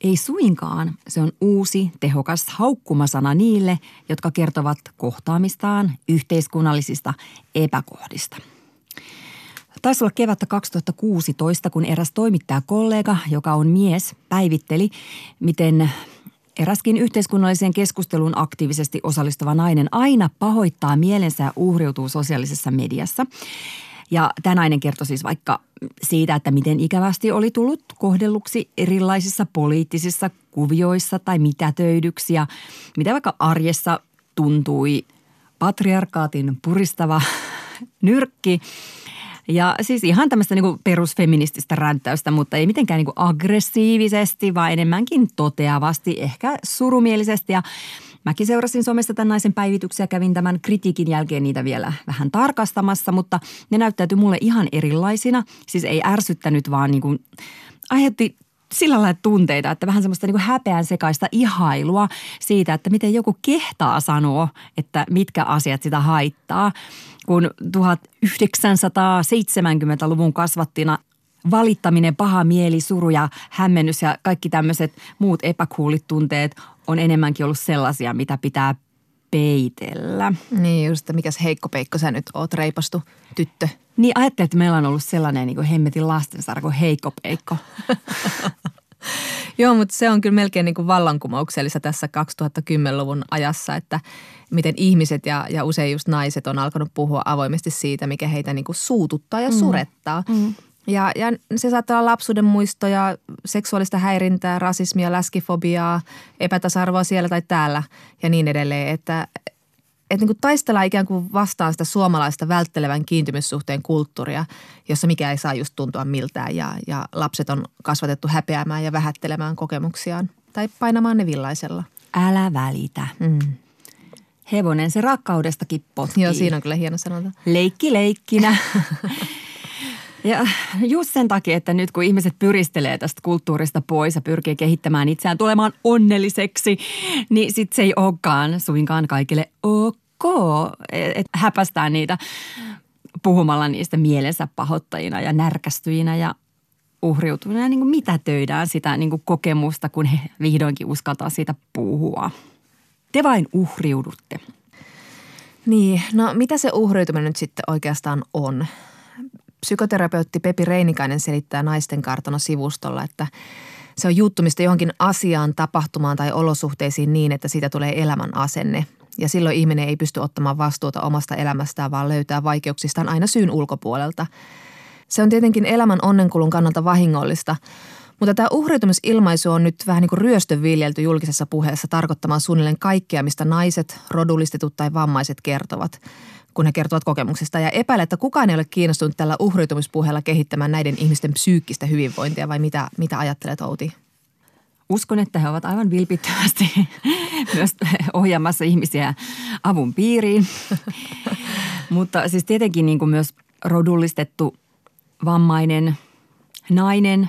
Ei suinkaan. Se on uusi, tehokas haukkumasana niille, jotka kertovat kohtaamistaan yhteiskunnallisista epäkohdista – Taisi olla kevättä 2016, kun eräs toimittajakollega, joka on mies, päivitteli, miten eräskin yhteiskunnalliseen keskusteluun aktiivisesti osallistuva nainen aina pahoittaa mielensä ja uhriutuu sosiaalisessa mediassa. Ja tämä nainen kertoi siis vaikka siitä, että miten ikävästi oli tullut kohdelluksi erilaisissa poliittisissa kuvioissa tai mitätöidyksi ja mitä vaikka arjessa tuntui patriarkaatin puristava nyrkki – ja siis ihan tämmöistä niin perusfeminististä ränttäystä, mutta ei mitenkään niin aggressiivisesti, vaan enemmänkin toteavasti, ehkä surumielisesti. Ja mäkin seurasin somesta tämän naisen päivityksiä, kävin tämän kritiikin jälkeen niitä vielä vähän tarkastamassa, mutta ne näyttäytyi mulle ihan erilaisina. Siis ei ärsyttänyt, vaan niin kuin aiheutti sillä lailla tunteita, että vähän semmoista niin häpeän sekaista ihailua siitä, että miten joku kehtaa sanoa, että mitkä asiat sitä haittaa. Kun 1970-luvun kasvattina valittaminen, paha mieli, suru ja hämmennys ja kaikki tämmöiset muut epäkuulit tunteet on enemmänkin ollut sellaisia, mitä pitää peitellä. Niin just, että mikäs heikko peikko sä nyt oot reipastu tyttö. Niin ajattelin, että meillä on ollut sellainen niin kuin hemmetin lastensarja kuin heikko peikko. Joo, mutta se on kyllä melkein niin kuin vallankumouksellista tässä 2010-luvun ajassa, että miten ihmiset ja, ja usein just naiset on alkanut puhua avoimesti siitä, mikä heitä niin kuin suututtaa ja mm. surettaa. Mm. Ja, ja se saattaa olla lapsuuden muistoja, seksuaalista häirintää, rasismia, läskifobiaa, epätasa-arvoa siellä tai täällä ja niin edelleen. Että, että niin taistellaan ikään kuin vastaan sitä suomalaista välttelevän kiintymyssuhteen kulttuuria, jossa mikä ei saa just tuntua miltään ja, ja lapset on kasvatettu häpeämään ja vähättelemään kokemuksiaan tai painamaan ne villaisella. Älä välitä. Mm. Hevonen se rakkaudestakin potkii. Joo, siinä on kyllä hieno sanonta. Leikki leikkinä. Ja just sen takia, että nyt kun ihmiset pyristelee tästä kulttuurista pois ja pyrkii kehittämään itseään tulemaan onnelliseksi, niin sit se ei olekaan suinkaan kaikille ok, että häpästään niitä puhumalla niistä mielensä pahoittajina ja närkästyjinä ja uhriutuvina. Niin kuin mitä töidään sitä niin kuin kokemusta, kun he vihdoinkin uskaltaa siitä puhua. Te vain uhriudutte. Niin, no mitä se uhriutuminen nyt sitten oikeastaan on? Psykoterapeutti Pepi Reinikainen selittää naisten kartano sivustolla, että se on juttumista johonkin asiaan, tapahtumaan tai olosuhteisiin niin, että siitä tulee elämän asenne. Ja silloin ihminen ei pysty ottamaan vastuuta omasta elämästään, vaan löytää vaikeuksistaan aina syyn ulkopuolelta. Se on tietenkin elämän onnenkulun kannalta vahingollista, mutta tämä uhriutumisilmaisu on nyt vähän niin kuin ryöstön viljelty julkisessa puheessa tarkoittamaan suunnilleen kaikkea, mistä naiset, rodullistetut tai vammaiset kertovat – kun he kertovat kokemuksista. Ja epäilen, että kukaan ei ole kiinnostunut tällä uhriutumispuheella kehittämään näiden ihmisten psyykkistä hyvinvointia vai mitä, mitä ajattelet Outi? Uskon, että he ovat aivan vilpittömästi myös ohjaamassa ihmisiä avun piiriin. Mutta siis tietenkin niin kuin myös rodullistettu vammainen nainen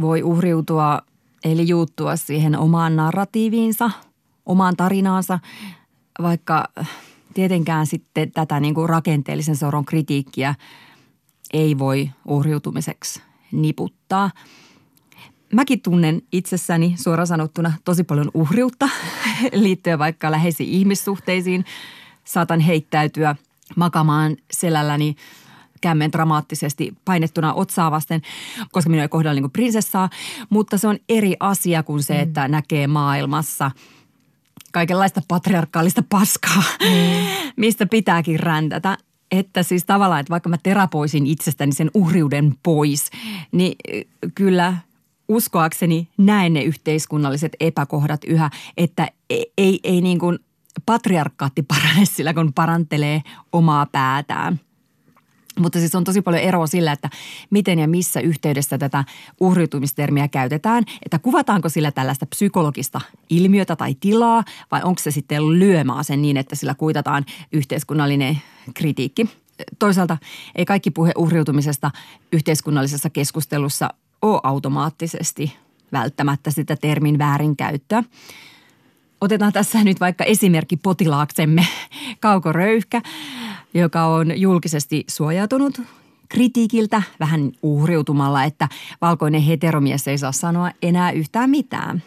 voi uhriutua eli juuttua siihen omaan narratiiviinsa, omaan tarinaansa, vaikka tietenkään sitten tätä niin kuin rakenteellisen soron kritiikkiä ei voi uhriutumiseksi niputtaa. Mäkin tunnen itsessäni suoraan sanottuna tosi paljon uhriutta liittyen vaikka läheisiin ihmissuhteisiin. Saatan heittäytyä makamaan selälläni kämmen dramaattisesti painettuna otsaa vasten, koska minua ei kohdella niin kuin prinsessaa. Mutta se on eri asia kuin se, että näkee maailmassa – kaikenlaista patriarkaalista paskaa, mm. mistä pitääkin räntätä. Että siis tavallaan, että vaikka mä terapoisin itsestäni sen uhriuden pois, niin kyllä uskoakseni näen ne yhteiskunnalliset epäkohdat yhä, että ei, ei, ei niin kuin patriarkaatti parane sillä, kun parantelee omaa päätään – mutta siis on tosi paljon eroa sillä, että miten ja missä yhteydessä tätä uhriutumistermiä käytetään. Että kuvataanko sillä tällaista psykologista ilmiötä tai tilaa vai onko se sitten lyömaa sen niin, että sillä kuitataan yhteiskunnallinen kritiikki. Toisaalta ei kaikki puhe uhriutumisesta yhteiskunnallisessa keskustelussa ole automaattisesti välttämättä sitä termin väärinkäyttöä. Otetaan tässä nyt vaikka esimerkki potilaaksemme Kauko Röyhkä joka on julkisesti suojautunut kritiikiltä vähän uhriutumalla, että valkoinen heteromies ei saa sanoa enää yhtään mitään.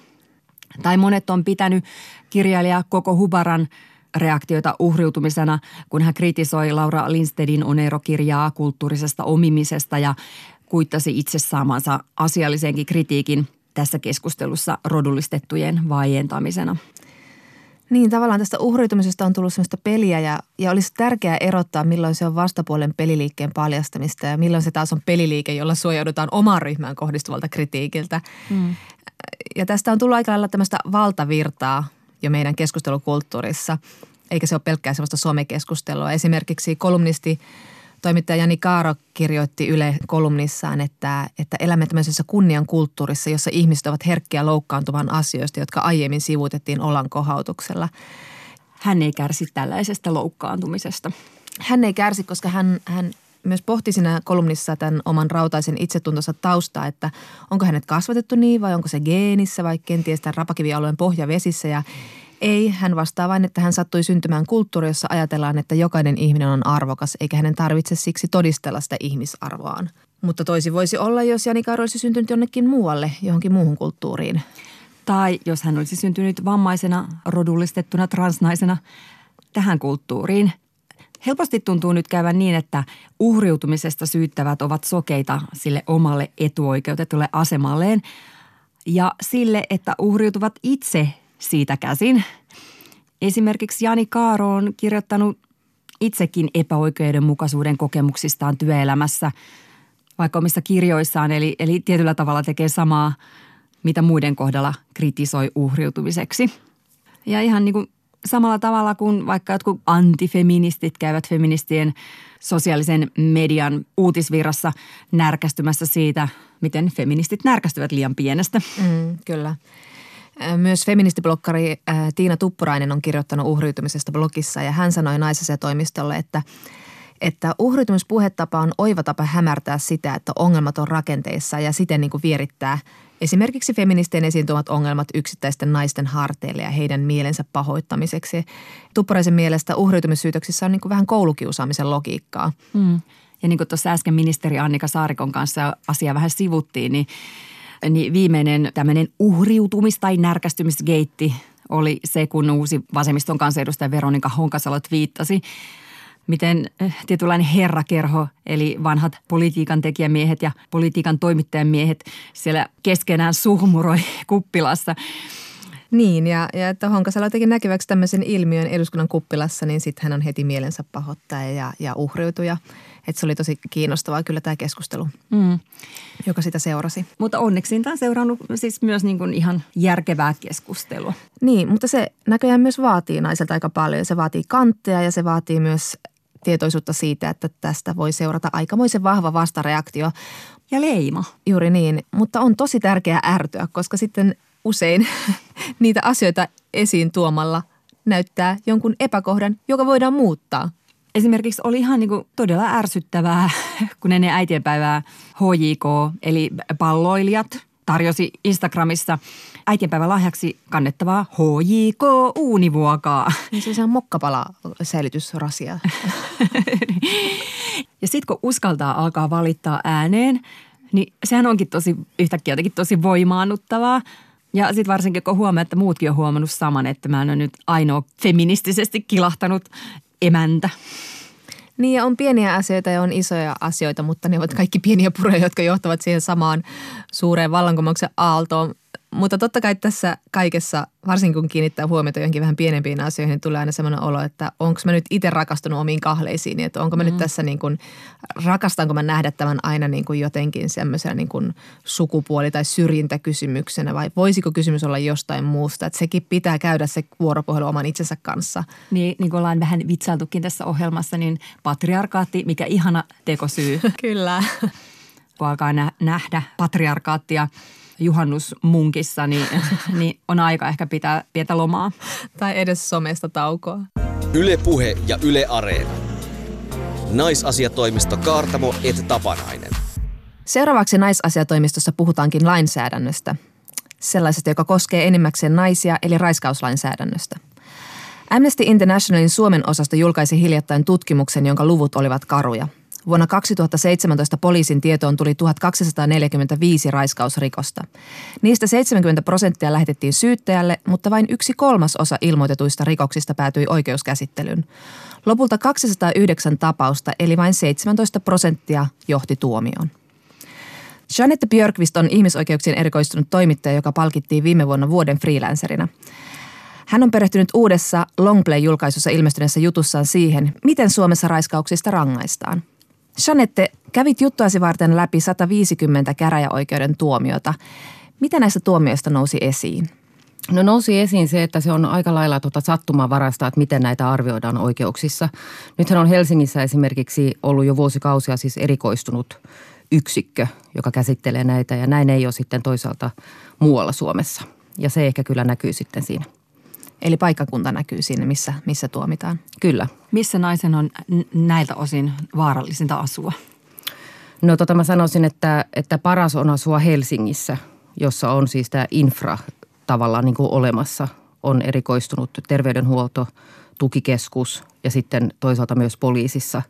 Tai monet on pitänyt kirjailija Koko Hubaran reaktioita uhriutumisena, kun hän kritisoi Laura Lindstedin Onero-kirjaa kulttuurisesta omimisesta ja kuittasi itse saamansa asiallisenkin kritiikin tässä keskustelussa rodullistettujen vaientamisena – niin, tavallaan tästä uhriutumisesta on tullut sellaista peliä ja, ja olisi tärkeää erottaa, milloin se on vastapuolen peliliikkeen paljastamista ja milloin se taas on peliliike, jolla suojaudutaan omaan ryhmään kohdistuvalta kritiikiltä. Mm. Ja tästä on tullut aika lailla tämmöistä valtavirtaa jo meidän keskustelukulttuurissa, eikä se ole pelkkää sellaista somekeskustelua. Esimerkiksi kolumnisti – Toimittaja Jani Kaaro kirjoitti Yle kolumnissaan, että, että elämme tämmöisessä kunnian kulttuurissa, jossa ihmiset ovat herkkiä loukkaantuvan asioista, jotka aiemmin sivuutettiin olan kohautuksella. Hän ei kärsi tällaisesta loukkaantumisesta. Hän ei kärsi, koska hän, hän myös pohti siinä kolumnissa tämän oman rautaisen itsetuntonsa taustaa, että onko hänet kasvatettu niin vai onko se geenissä vai kenties tämän rapakivialueen pohjavesissä ja ei, hän vastaa vain, että hän sattui syntymään kulttuuri, jossa ajatellaan, että jokainen ihminen on arvokas, eikä hänen tarvitse siksi todistella sitä ihmisarvoaan. Mutta toisi voisi olla, jos Janika olisi syntynyt jonnekin muualle, johonkin muuhun kulttuuriin. Tai jos hän olisi syntynyt vammaisena, rodullistettuna transnaisena tähän kulttuuriin. Helposti tuntuu nyt käyvän niin, että uhriutumisesta syyttävät ovat sokeita sille omalle etuoikeutetulle asemalleen ja sille, että uhriutuvat itse siitä käsin. Esimerkiksi Jani Kaaro on kirjoittanut itsekin epäoikeudenmukaisuuden kokemuksistaan työelämässä vaikka omissa kirjoissaan, eli, eli tietyllä tavalla tekee samaa, mitä muiden kohdalla kritisoi uhriutumiseksi. Ja ihan niin kuin samalla tavalla kuin vaikka jotkut antifeministit käyvät feministien sosiaalisen median uutisvirrassa närkästymässä siitä, miten feministit närkästyvät liian pienestä. Mm, kyllä. Myös feministiblokkari Tiina Tuppurainen on kirjoittanut uhriutumisesta blogissa ja hän sanoi naisessa toimistolle, että, että uhriutumispuhetapa on oiva tapa hämärtää sitä, että ongelmat on rakenteissa ja siten niin kuin vierittää esimerkiksi feministien esiin tuomat ongelmat yksittäisten naisten harteille ja heidän mielensä pahoittamiseksi. Tuppuraisen mielestä uhriutumissyytöksissä on niin kuin vähän koulukiusaamisen logiikkaa. Mm. Ja niin kuin tuossa äsken ministeri Annika Saarikon kanssa asia vähän sivuttiin, niin, niin viimeinen tämmöinen uhriutumis- tai närkästymisgeitti oli se, kun uusi vasemmiston kansanedustaja Veronika Honkasalo viittasi – miten eh, tietynlainen herrakerho, eli vanhat politiikan tekijämiehet ja politiikan toimittajamiehet siellä keskenään suhmuroi kuppilassa. Niin, ja, ja että Honkasalo teki näkyväksi tämmöisen ilmiön eduskunnan kuppilassa, niin sitten hän on heti mielensä pahoittaja ja, ja uhriutuja. Että se oli tosi kiinnostavaa kyllä tämä keskustelu, mm. joka sitä seurasi. Mutta onneksi tämä on seurannut siis myös niin kuin ihan järkevää keskustelua. Niin, mutta se näköjään myös vaatii naiselta aika paljon. Se vaatii kantteja ja se vaatii myös tietoisuutta siitä, että tästä voi seurata aikamoisen vahva vastareaktio. Ja leima. Juuri niin, mutta on tosi tärkeää ärtyä, koska sitten usein niitä asioita esiin tuomalla näyttää jonkun epäkohdan, joka voidaan muuttaa. Esimerkiksi oli ihan niin kuin todella ärsyttävää, kun ennen äitienpäivää HJK, eli palloilijat, tarjosi Instagramissa – äitienpäivän lahjaksi kannettavaa HJK uunivuokaa. Niin se on mokkapala säilytysrasia. ja sitten kun uskaltaa alkaa valittaa ääneen, niin sehän onkin tosi yhtäkkiä jotenkin tosi voimaannuttavaa. Ja sitten varsinkin kun huomaa, että muutkin on huomannut saman, että mä en ole nyt ainoa feministisesti kilahtanut emäntä. Niin ja on pieniä asioita ja on isoja asioita, mutta ne ovat kaikki pieniä puroja, jotka johtavat siihen samaan suureen vallankumouksen aaltoon. Mutta totta kai tässä kaikessa, varsinkin kun kiinnittää huomiota johonkin vähän pienempiin asioihin, niin tulee aina sellainen olo, että onko mä nyt itse rakastunut omiin kahleisiin, että onko mä mm. nyt tässä niin kuin, rakastanko mä nähdä tämän aina niin kuin jotenkin semmoisena niin kuin sukupuoli- tai syrjintäkysymyksenä vai voisiko kysymys olla jostain muusta, että sekin pitää käydä se vuoropuhelu oman itsensä kanssa. Niin, niin kuin ollaan vähän vitsailtukin tässä ohjelmassa, niin patriarkaatti, mikä ihana tekosyy. Kyllä. Kun alkaa nähdä patriarkaattia – juhannusmunkissa, niin, niin on aika ehkä pitää pientä lomaa. Tai edes somesta taukoa. Yle Puhe ja Yle Areena. Naisasiatoimisto Kaartamo et Tapanainen. Seuraavaksi naisasiatoimistossa puhutaankin lainsäädännöstä. Sellaisesta, joka koskee enimmäkseen naisia, eli raiskauslainsäädännöstä. Amnesty Internationalin Suomen osasta julkaisi hiljattain tutkimuksen, jonka luvut olivat karuja – Vuonna 2017 poliisin tietoon tuli 1245 raiskausrikosta. Niistä 70 prosenttia lähetettiin syyttäjälle, mutta vain yksi kolmas osa ilmoitetuista rikoksista päätyi oikeuskäsittelyyn. Lopulta 209 tapausta, eli vain 17 prosenttia, johti tuomioon. Janette Björkvist on ihmisoikeuksien erikoistunut toimittaja, joka palkittiin viime vuonna vuoden freelancerina. Hän on perehtynyt uudessa Longplay-julkaisussa ilmestyneessä jutussaan siihen, miten Suomessa raiskauksista rangaistaan – Janette, kävit juttuasi varten läpi 150 käräjäoikeuden tuomiota. Mitä näistä tuomioista nousi esiin? No nousi esiin se, että se on aika lailla tuota sattumanvarasta, että miten näitä arvioidaan oikeuksissa. Nythän on Helsingissä esimerkiksi ollut jo vuosikausia siis erikoistunut yksikkö, joka käsittelee näitä ja näin ei ole sitten toisaalta muualla Suomessa. Ja se ehkä kyllä näkyy sitten siinä. Eli paikkakunta näkyy siinä, missä, missä tuomitaan. Kyllä. Missä naisen on näiltä osin vaarallisinta asua? No tota mä sanoisin, että, että paras on asua Helsingissä, jossa on siis tämä infra tavallaan niin kuin olemassa. On erikoistunut terveydenhuolto, tukikeskus ja sitten toisaalta myös poliisissa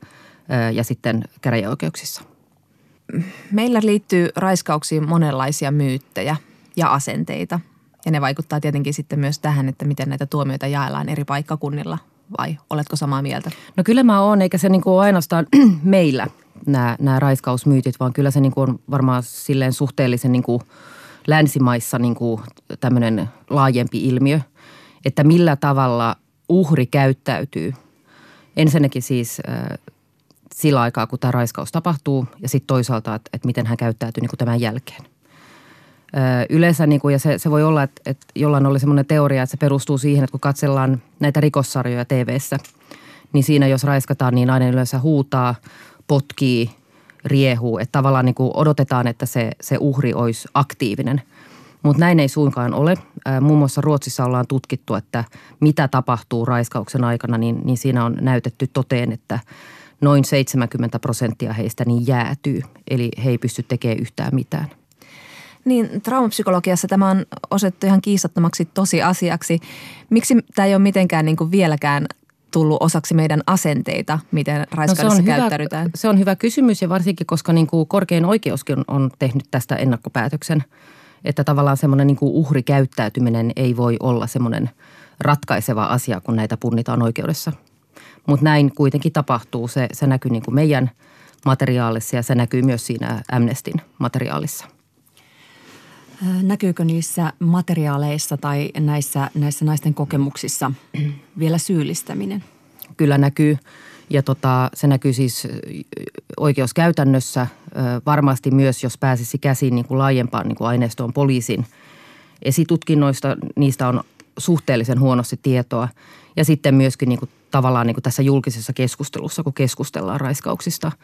ja sitten käräjäoikeuksissa. Meillä liittyy raiskauksiin monenlaisia myyttejä ja asenteita – ja ne vaikuttaa tietenkin sitten myös tähän, että miten näitä tuomioita jaellaan eri paikkakunnilla vai oletko samaa mieltä? No kyllä mä oon, eikä se niin kuin ainoastaan meillä nämä, nämä raiskausmyytit, vaan kyllä se niin kuin on varmaan silleen suhteellisen niin kuin länsimaissa niin kuin tämmöinen laajempi ilmiö, että millä tavalla uhri käyttäytyy. Ensinnäkin siis sillä aikaa, kun tämä raiskaus tapahtuu ja sitten toisaalta, että, että miten hän käyttäytyy niin kuin tämän jälkeen. Yleensä, niin kuin, ja se, se voi olla, että, että jollain oli semmoinen teoria, että se perustuu siihen, että kun katsellaan näitä rikossarjoja tv niin siinä jos raiskataan, niin nainen yleensä huutaa, potkii, riehuu. Että tavallaan niin kuin odotetaan, että se, se uhri olisi aktiivinen. Mutta näin ei suinkaan ole. Muun muassa Ruotsissa ollaan tutkittu, että mitä tapahtuu raiskauksen aikana, niin, niin siinä on näytetty toteen, että noin 70 prosenttia heistä niin jäätyy. Eli he ei pysty tekemään yhtään mitään. Niin, traumapsykologiassa tämä on osettu ihan kiistattomaksi tosiasiaksi. Miksi tämä ei ole mitenkään niin kuin vieläkään tullut osaksi meidän asenteita, miten raiskaudessa no se käyttäydytään? Hyvä, se on hyvä kysymys ja varsinkin, koska niin kuin korkein oikeuskin on tehnyt tästä ennakkopäätöksen, että tavallaan semmoinen niin kuin uhrikäyttäytyminen ei voi olla semmoinen ratkaiseva asia, kun näitä punnitaan oikeudessa. Mutta näin kuitenkin tapahtuu. Se, se näkyy niin kuin meidän materiaalissa ja se näkyy myös siinä Amnestin materiaalissa – Näkyykö niissä materiaaleissa tai näissä, näissä naisten kokemuksissa vielä syyllistäminen? Kyllä näkyy ja tota, se näkyy siis oikeuskäytännössä varmasti myös, jos pääsisi käsiin niin kuin laajempaan niin kuin aineistoon poliisin esitutkinnoista. Niistä on suhteellisen huonosti tietoa ja sitten myöskin niin kuin, tavallaan niin kuin tässä julkisessa keskustelussa, kun keskustellaan raiskauksista –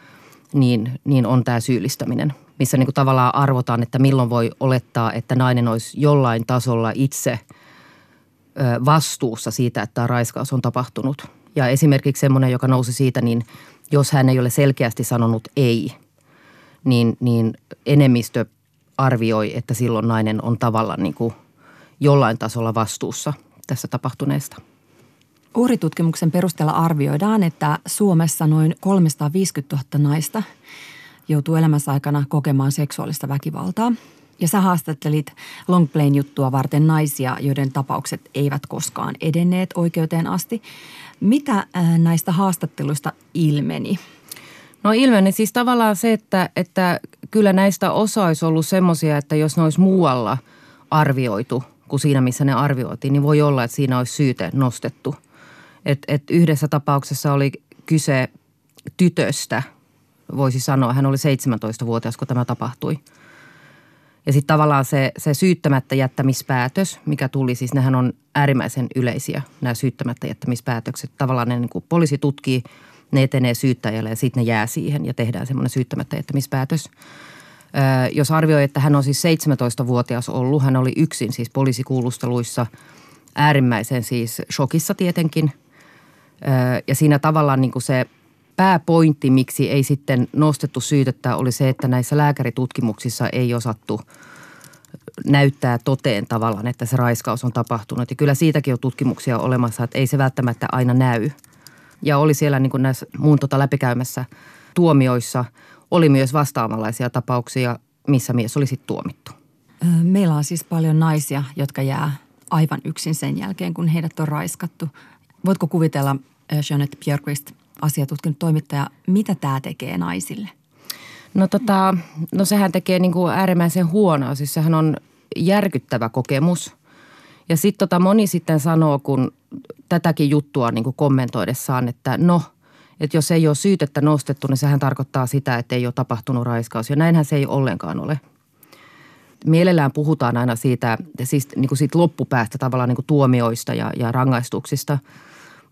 niin, niin on tämä syyllistäminen, missä niin kuin tavallaan arvotaan, että milloin voi olettaa, että nainen olisi jollain tasolla itse vastuussa siitä, että tämä raiskaus on tapahtunut. Ja esimerkiksi semmoinen, joka nousi siitä, niin jos hän ei ole selkeästi sanonut ei, niin, niin enemmistö arvioi, että silloin nainen on tavallaan niin kuin jollain tasolla vastuussa tässä tapahtuneesta. Uhritutkimuksen perusteella arvioidaan, että Suomessa noin 350 000 naista joutuu elämänsä aikana kokemaan seksuaalista väkivaltaa. Ja sä haastattelit Longplain juttua varten naisia, joiden tapaukset eivät koskaan edenneet oikeuteen asti. Mitä äh, näistä haastatteluista ilmeni? No ilmeni siis tavallaan se, että, että kyllä näistä osa olisi ollut semmoisia, että jos ne olisi muualla arvioitu kuin siinä, missä ne arvioitiin, niin voi olla, että siinä olisi syyte nostettu – et, et yhdessä tapauksessa oli kyse tytöstä, voisi sanoa. Hän oli 17-vuotias, kun tämä tapahtui. Ja sitten tavallaan se, se syyttämättä jättämispäätös, mikä tuli, siis nehän on äärimmäisen yleisiä, nämä syyttämättä jättämispäätökset. Tavallaan ne niin kuin poliisi tutkii, ne etenee syyttäjälle ja sitten ne jää siihen ja tehdään semmoinen syyttämättä jättämispäätös. Öö, jos arvioi, että hän on siis 17-vuotias ollut, hän oli yksin siis poliisikuulusteluissa, äärimmäisen siis shokissa tietenkin – ja siinä tavallaan niin kuin se pääpointti, miksi ei sitten nostettu syytettä, oli se, että näissä lääkäritutkimuksissa ei osattu näyttää toteen tavallaan, että se raiskaus on tapahtunut. Ja kyllä siitäkin on tutkimuksia olemassa, että ei se välttämättä aina näy. Ja oli siellä niin kuin näissä muun tota läpikäymässä tuomioissa, oli myös vastaavanlaisia tapauksia, missä mies oli sitten tuomittu. Meillä on siis paljon naisia, jotka jää aivan yksin sen jälkeen, kun heidät on raiskattu. Voitko kuvitella, Jeanette Björkvist, asiatutkinut toimittaja, mitä tämä tekee naisille? No, tota, no sehän tekee niin kuin äärimmäisen huonoa. Siis sehän on järkyttävä kokemus. Ja sitten tota moni sitten sanoo, kun tätäkin juttua niin kuin kommentoidessaan, että no, että jos ei ole syytettä nostettu, niin sehän tarkoittaa sitä, että ei ole tapahtunut raiskaus. Ja näinhän se ei ollenkaan ole. Mielellään puhutaan aina siitä, siis niin kuin siitä loppupäästä tavallaan niin kuin tuomioista ja, ja rangaistuksista –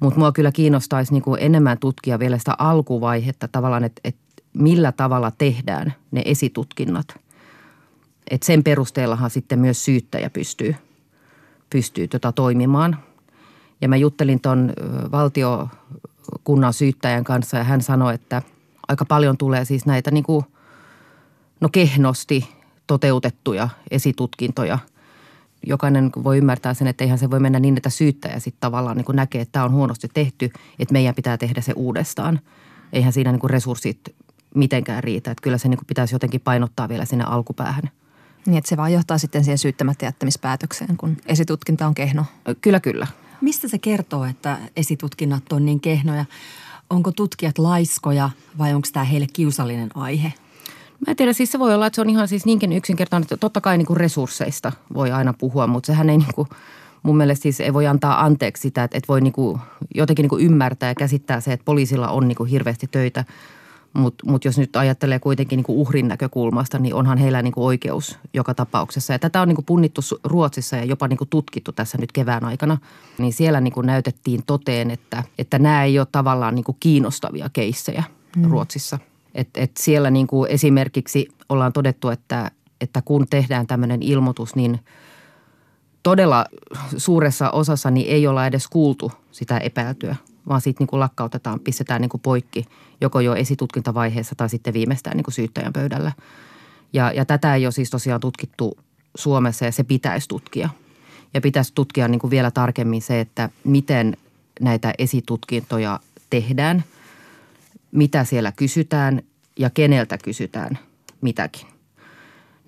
mutta mua kyllä kiinnostaisi niin kuin enemmän tutkia vielä sitä alkuvaihetta tavallaan, että, että millä tavalla tehdään ne esitutkinnat. Et sen perusteellahan sitten myös syyttäjä pystyy, pystyy tota toimimaan. Ja mä juttelin tuon valtiokunnan syyttäjän kanssa ja hän sanoi, että aika paljon tulee siis näitä niin kuin, no kehnosti toteutettuja esitutkintoja – jokainen voi ymmärtää sen, että eihän se voi mennä niin, että syyttäjä sitten tavallaan niin kuin näkee, että tämä on huonosti tehty, että meidän pitää tehdä se uudestaan. Eihän siinä niin kuin resurssit mitenkään riitä. Että kyllä se niin kuin pitäisi jotenkin painottaa vielä sinne alkupäähän. Niin, että se vaan johtaa sitten siihen syyttämättä jättämispäätökseen, kun esitutkinta on kehno. Kyllä, kyllä. Mistä se kertoo, että esitutkinnat on niin kehnoja? Onko tutkijat laiskoja vai onko tämä heille kiusallinen aihe? Mä en tiedä, siis se voi olla, että se on ihan siis niinkin yksinkertainen, että totta kai niin kuin resursseista voi aina puhua, mutta sehän ei niin kuin, mun mielestä siis ei voi antaa anteeksi sitä, että, että voi niin kuin jotenkin niin kuin ymmärtää ja käsittää se, että poliisilla on niin kuin hirveästi töitä. Mutta mut jos nyt ajattelee kuitenkin niin kuin uhrin näkökulmasta, niin onhan heillä niin kuin oikeus joka tapauksessa. Ja tätä on niin kuin punnittu Ruotsissa ja jopa niin kuin tutkittu tässä nyt kevään aikana. Niin siellä niin kuin näytettiin toteen, että, että nämä ei ole tavallaan niin kuin kiinnostavia keissejä mm. Ruotsissa. Et, et siellä niin kuin esimerkiksi ollaan todettu, että, että kun tehdään tämmöinen ilmoitus, niin todella suuressa osassa niin ei olla edes kuultu sitä epäiltyä – vaan sitten niin kuin lakkautetaan, pistetään niin kuin poikki joko jo esitutkintavaiheessa tai sitten viimeistään niin kuin syyttäjän pöydällä. Ja, ja tätä ei ole siis tosiaan tutkittu Suomessa ja se pitäisi tutkia. Ja pitäisi tutkia niin kuin vielä tarkemmin se, että miten näitä esitutkintoja tehdään, mitä siellä kysytään ja keneltä kysytään mitäkin.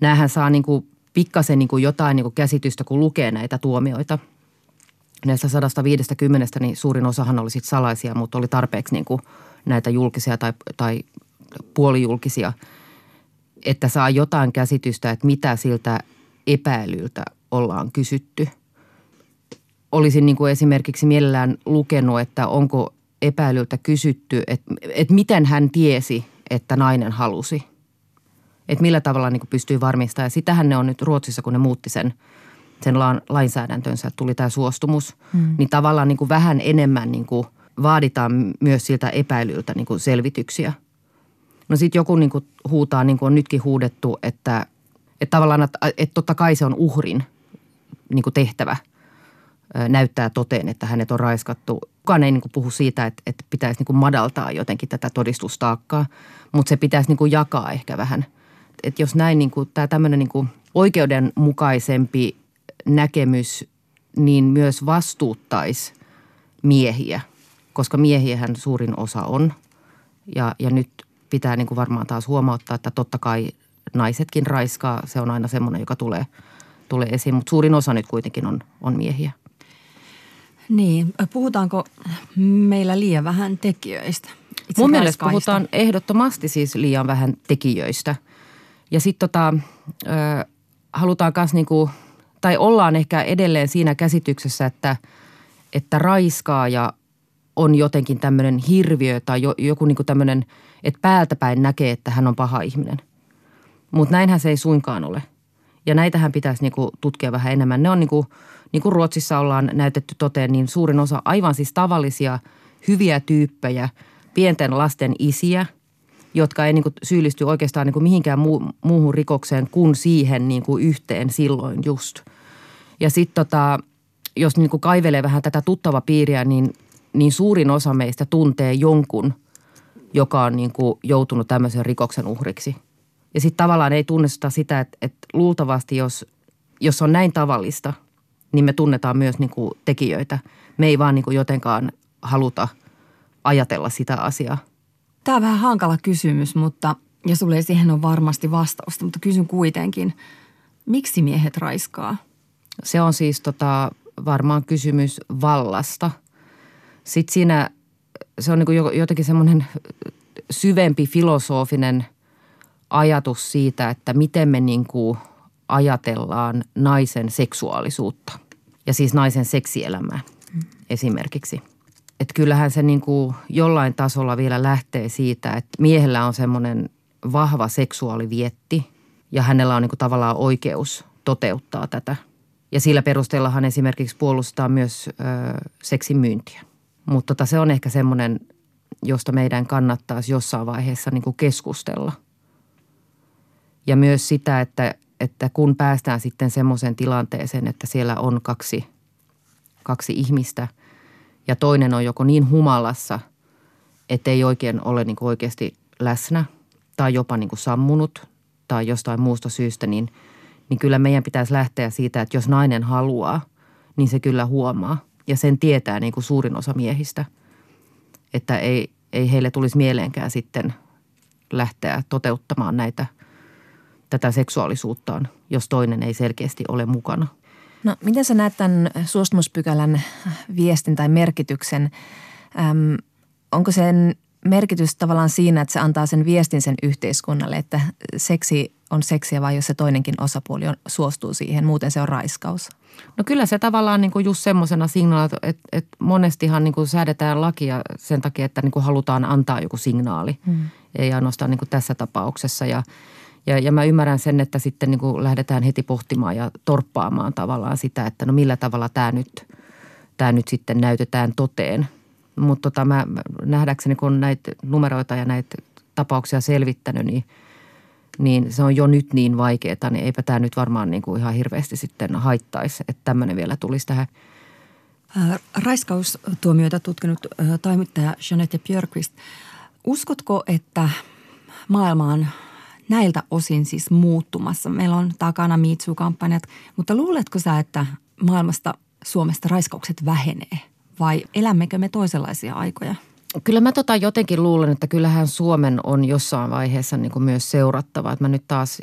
Nämähän saa niin kuin pikkasen niin kuin jotain niin kuin käsitystä, kun lukee näitä tuomioita – näistä 150, niin suurin osahan oli sitten salaisia, mutta oli tarpeeksi niin kuin näitä julkisia tai, tai puolijulkisia, että saa jotain käsitystä, että mitä siltä epäilyltä ollaan kysytty. Olisin niin kuin esimerkiksi mielellään lukenut, että onko epäilyltä kysytty, että, että miten hän tiesi, että nainen halusi. Että millä tavalla niin pystyy varmistamaan. Ja sitähän ne on nyt Ruotsissa, kun ne muutti sen – sen la- lainsäädäntönsä, että tuli tämä suostumus, mm. niin tavallaan niin kuin vähän enemmän niin kuin vaaditaan myös siltä epäilyltä niin kuin selvityksiä. No sitten joku niin kuin huutaa, niin kuin on nytkin huudettu, että, että tavallaan, että, että totta kai se on uhrin niin kuin tehtävä näyttää toteen, että hänet on raiskattu. Kukaan ei niin kuin puhu siitä, että, että pitäisi niin kuin madaltaa jotenkin tätä todistustaakkaa, mutta se pitäisi niin kuin jakaa ehkä vähän. Että jos näin niin kuin, tämä tämmöinen niin kuin oikeudenmukaisempi näkemys niin myös vastuuttaisi miehiä, koska miehiähän suurin osa on. Ja, ja nyt pitää niin kuin varmaan taas huomauttaa, että totta kai naisetkin raiskaa. Se on aina semmoinen, joka tulee, tulee esiin, mutta suurin osa nyt kuitenkin on, on miehiä. Niin, puhutaanko meillä liian vähän tekijöistä? Itse Mun mielestä puhutaan ehdottomasti siis liian vähän tekijöistä. Ja sitten tota, halutaan myös niinku – tai ollaan ehkä edelleen siinä käsityksessä, että, että raiskaaja on jotenkin tämmöinen hirviö tai jo, joku niin tämmöinen, että päältä päin näkee, että hän on paha ihminen. Mutta näinhän se ei suinkaan ole. Ja näitähän pitäisi niin tutkia vähän enemmän. Ne on niin kuin, niin kuin Ruotsissa ollaan näytetty toteen, niin suurin osa aivan siis tavallisia hyviä tyyppejä, pienten lasten isiä – jotka ei niin kuin syyllisty oikeastaan niin kuin mihinkään muu, muuhun rikokseen kuin siihen niin kuin yhteen silloin just. Ja sitten tota, jos niin kuin kaivelee vähän tätä tuttava piiriä, niin, niin suurin osa meistä tuntee jonkun, joka on niin kuin joutunut tämmöisen rikoksen uhriksi. Ja sitten tavallaan ei tunnista sitä, että, että luultavasti jos, jos on näin tavallista, niin me tunnetaan myös niin kuin tekijöitä. Me ei vaan niin kuin jotenkaan haluta ajatella sitä asiaa. Tämä on vähän hankala kysymys, mutta ja sulle ei siihen ole varmasti vastausta, mutta kysyn kuitenkin, miksi miehet raiskaa? Se on siis tota, varmaan kysymys vallasta. Sitten siinä se on niin jotenkin semmoinen syvempi filosofinen ajatus siitä, että miten me niin kuin ajatellaan naisen seksuaalisuutta ja siis naisen seksielämää esimerkiksi – että kyllähän se niin kuin jollain tasolla vielä lähtee siitä, että miehellä on semmoinen vahva seksuaalivietti ja hänellä on niin kuin tavallaan oikeus toteuttaa tätä. Ja sillä perusteellahan esimerkiksi puolustaa myös ö, seksin myyntiä. Mutta tota, se on ehkä semmoinen, josta meidän kannattaisi jossain vaiheessa niin kuin keskustella. Ja myös sitä, että, että kun päästään sitten semmoiseen tilanteeseen, että siellä on kaksi, kaksi ihmistä – ja toinen on joko niin humalassa, että ei oikein ole niin kuin oikeasti läsnä tai jopa niin kuin sammunut tai jostain muusta syystä, niin, niin kyllä meidän pitäisi lähteä siitä, että jos nainen haluaa, niin se kyllä huomaa. Ja sen tietää niin kuin suurin osa miehistä, että ei, ei heille tulisi mieleenkään sitten lähteä toteuttamaan näitä, tätä seksuaalisuuttaan, jos toinen ei selkeästi ole mukana – No miten sä näet tämän suostumuspykälän viestin tai merkityksen? Öm, onko sen merkitys tavallaan siinä, että se antaa sen viestin sen yhteiskunnalle, että seksi on seksiä vai jos se toinenkin osapuoli on, suostuu siihen, muuten se on raiskaus? No kyllä se tavallaan niin kuin just semmoisena signaalina, että, että monestihan niin kuin säädetään lakia sen takia, että niin kuin halutaan antaa joku signaali. Hmm. ei ainoastaan niin kuin tässä tapauksessa. Ja, ja, ja mä ymmärrän sen, että sitten niin kuin lähdetään heti pohtimaan ja torppaamaan tavallaan sitä, että no millä tavalla tämä nyt, tämä nyt sitten näytetään toteen. Mutta tota, mä nähdäkseni, kun näitä numeroita ja näitä tapauksia selvittänyt, niin, niin se on jo nyt niin vaikeaa, niin eipä tämä nyt varmaan niin kuin ihan hirveästi sitten haittaisi, että tämmöinen vielä tulisi tähän – Raiskaustuomioita tutkinut toimittaja Jeanette Björkvist. Uskotko, että maailma on näiltä osin siis muuttumassa? Meillä on takana MeToo-kampanjat, mutta luuletko sä, että maailmasta Suomesta raiskaukset vähenee? Vai elämmekö me toisenlaisia aikoja? Kyllä mä tota jotenkin luulen, että kyllähän Suomen on jossain vaiheessa niin kuin myös seurattava. Että mä nyt taas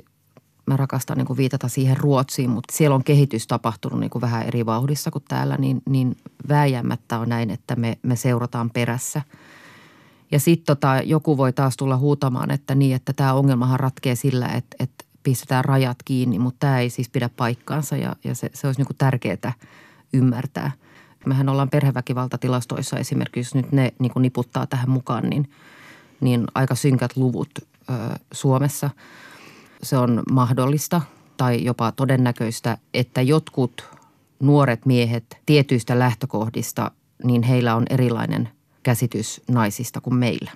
mä rakastan niin kuin viitata siihen Ruotsiin, mutta siellä on kehitys tapahtunut niin kuin vähän eri vauhdissa kuin täällä, niin, niin vääjäämättä on näin, että me, me seurataan perässä. Ja sitten tota, joku voi taas tulla huutamaan, että niin, että tämä ongelmahan ratkee sillä, että, että pistetään rajat kiinni, mutta tämä ei siis pidä paikkaansa ja, ja se, se olisi niin tärkeää ymmärtää. Mehän ollaan perheväkivaltatilastoissa esimerkiksi, jos nyt ne niin niputtaa tähän mukaan, niin, niin aika synkät luvut ö, Suomessa – se on mahdollista tai jopa todennäköistä, että jotkut nuoret miehet tietyistä lähtökohdista, niin heillä on erilainen käsitys naisista kuin meillä.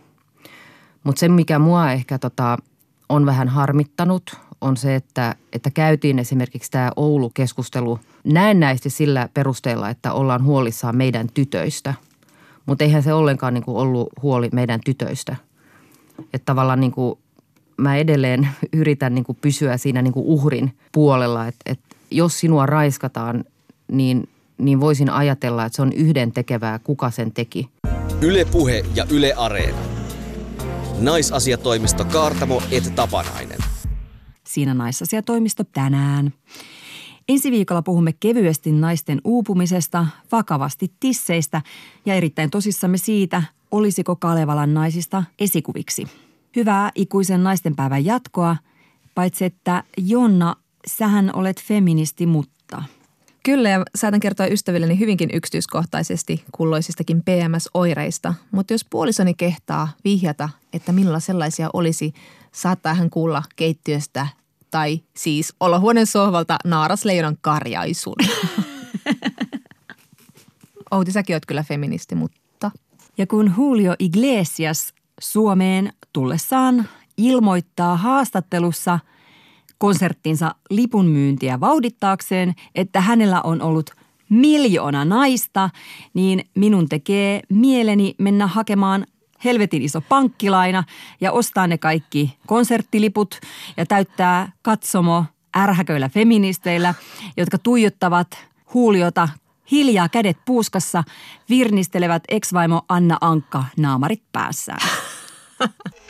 Mutta se, mikä mua ehkä tota, on vähän harmittanut, on se, että, että käytiin esimerkiksi tämä Oulu-keskustelu näennäisesti sillä perusteella, että ollaan huolissaan meidän tytöistä. Mutta eihän se ollenkaan niin kuin ollut huoli meidän tytöistä. Että tavallaan niin kuin mä edelleen yritän niin kuin pysyä siinä niin kuin uhrin puolella, että, että jos sinua raiskataan, niin, niin voisin ajatella, että se on yhden tekevää, kuka sen teki. Ylepuhe ja Yle Areena. Naisasiatoimisto Kaartamo et Tapanainen. Siinä naisasiatoimisto tänään. Ensi viikolla puhumme kevyesti naisten uupumisesta, vakavasti tisseistä ja erittäin tosissamme siitä, olisiko Kalevalan naisista esikuviksi – Hyvää ikuisen naistenpäivän jatkoa, paitsi että Jonna, sähän olet feministi, mutta... Kyllä ja saatan kertoa ystävilleni hyvinkin yksityiskohtaisesti kulloisistakin PMS-oireista, mutta jos puolisoni kehtaa vihjata, että millä sellaisia olisi, saattaa hän kuulla keittiöstä tai siis olohuoneen sohvalta naarasleijonan karjaisun. Outi, säkin oot kyllä feministi, mutta... Ja kun Julio Iglesias Suomeen tullessaan ilmoittaa haastattelussa konserttinsa lipun myyntiä vauhdittaakseen, että hänellä on ollut miljoona naista, niin minun tekee mieleni mennä hakemaan helvetin iso pankkilaina ja ostaa ne kaikki konserttiliput ja täyttää katsomo ärhäköillä feministeillä, jotka tuijottavat huuliota hiljaa kädet puuskassa, virnistelevät ex-vaimo Anna Ankka naamarit päässään.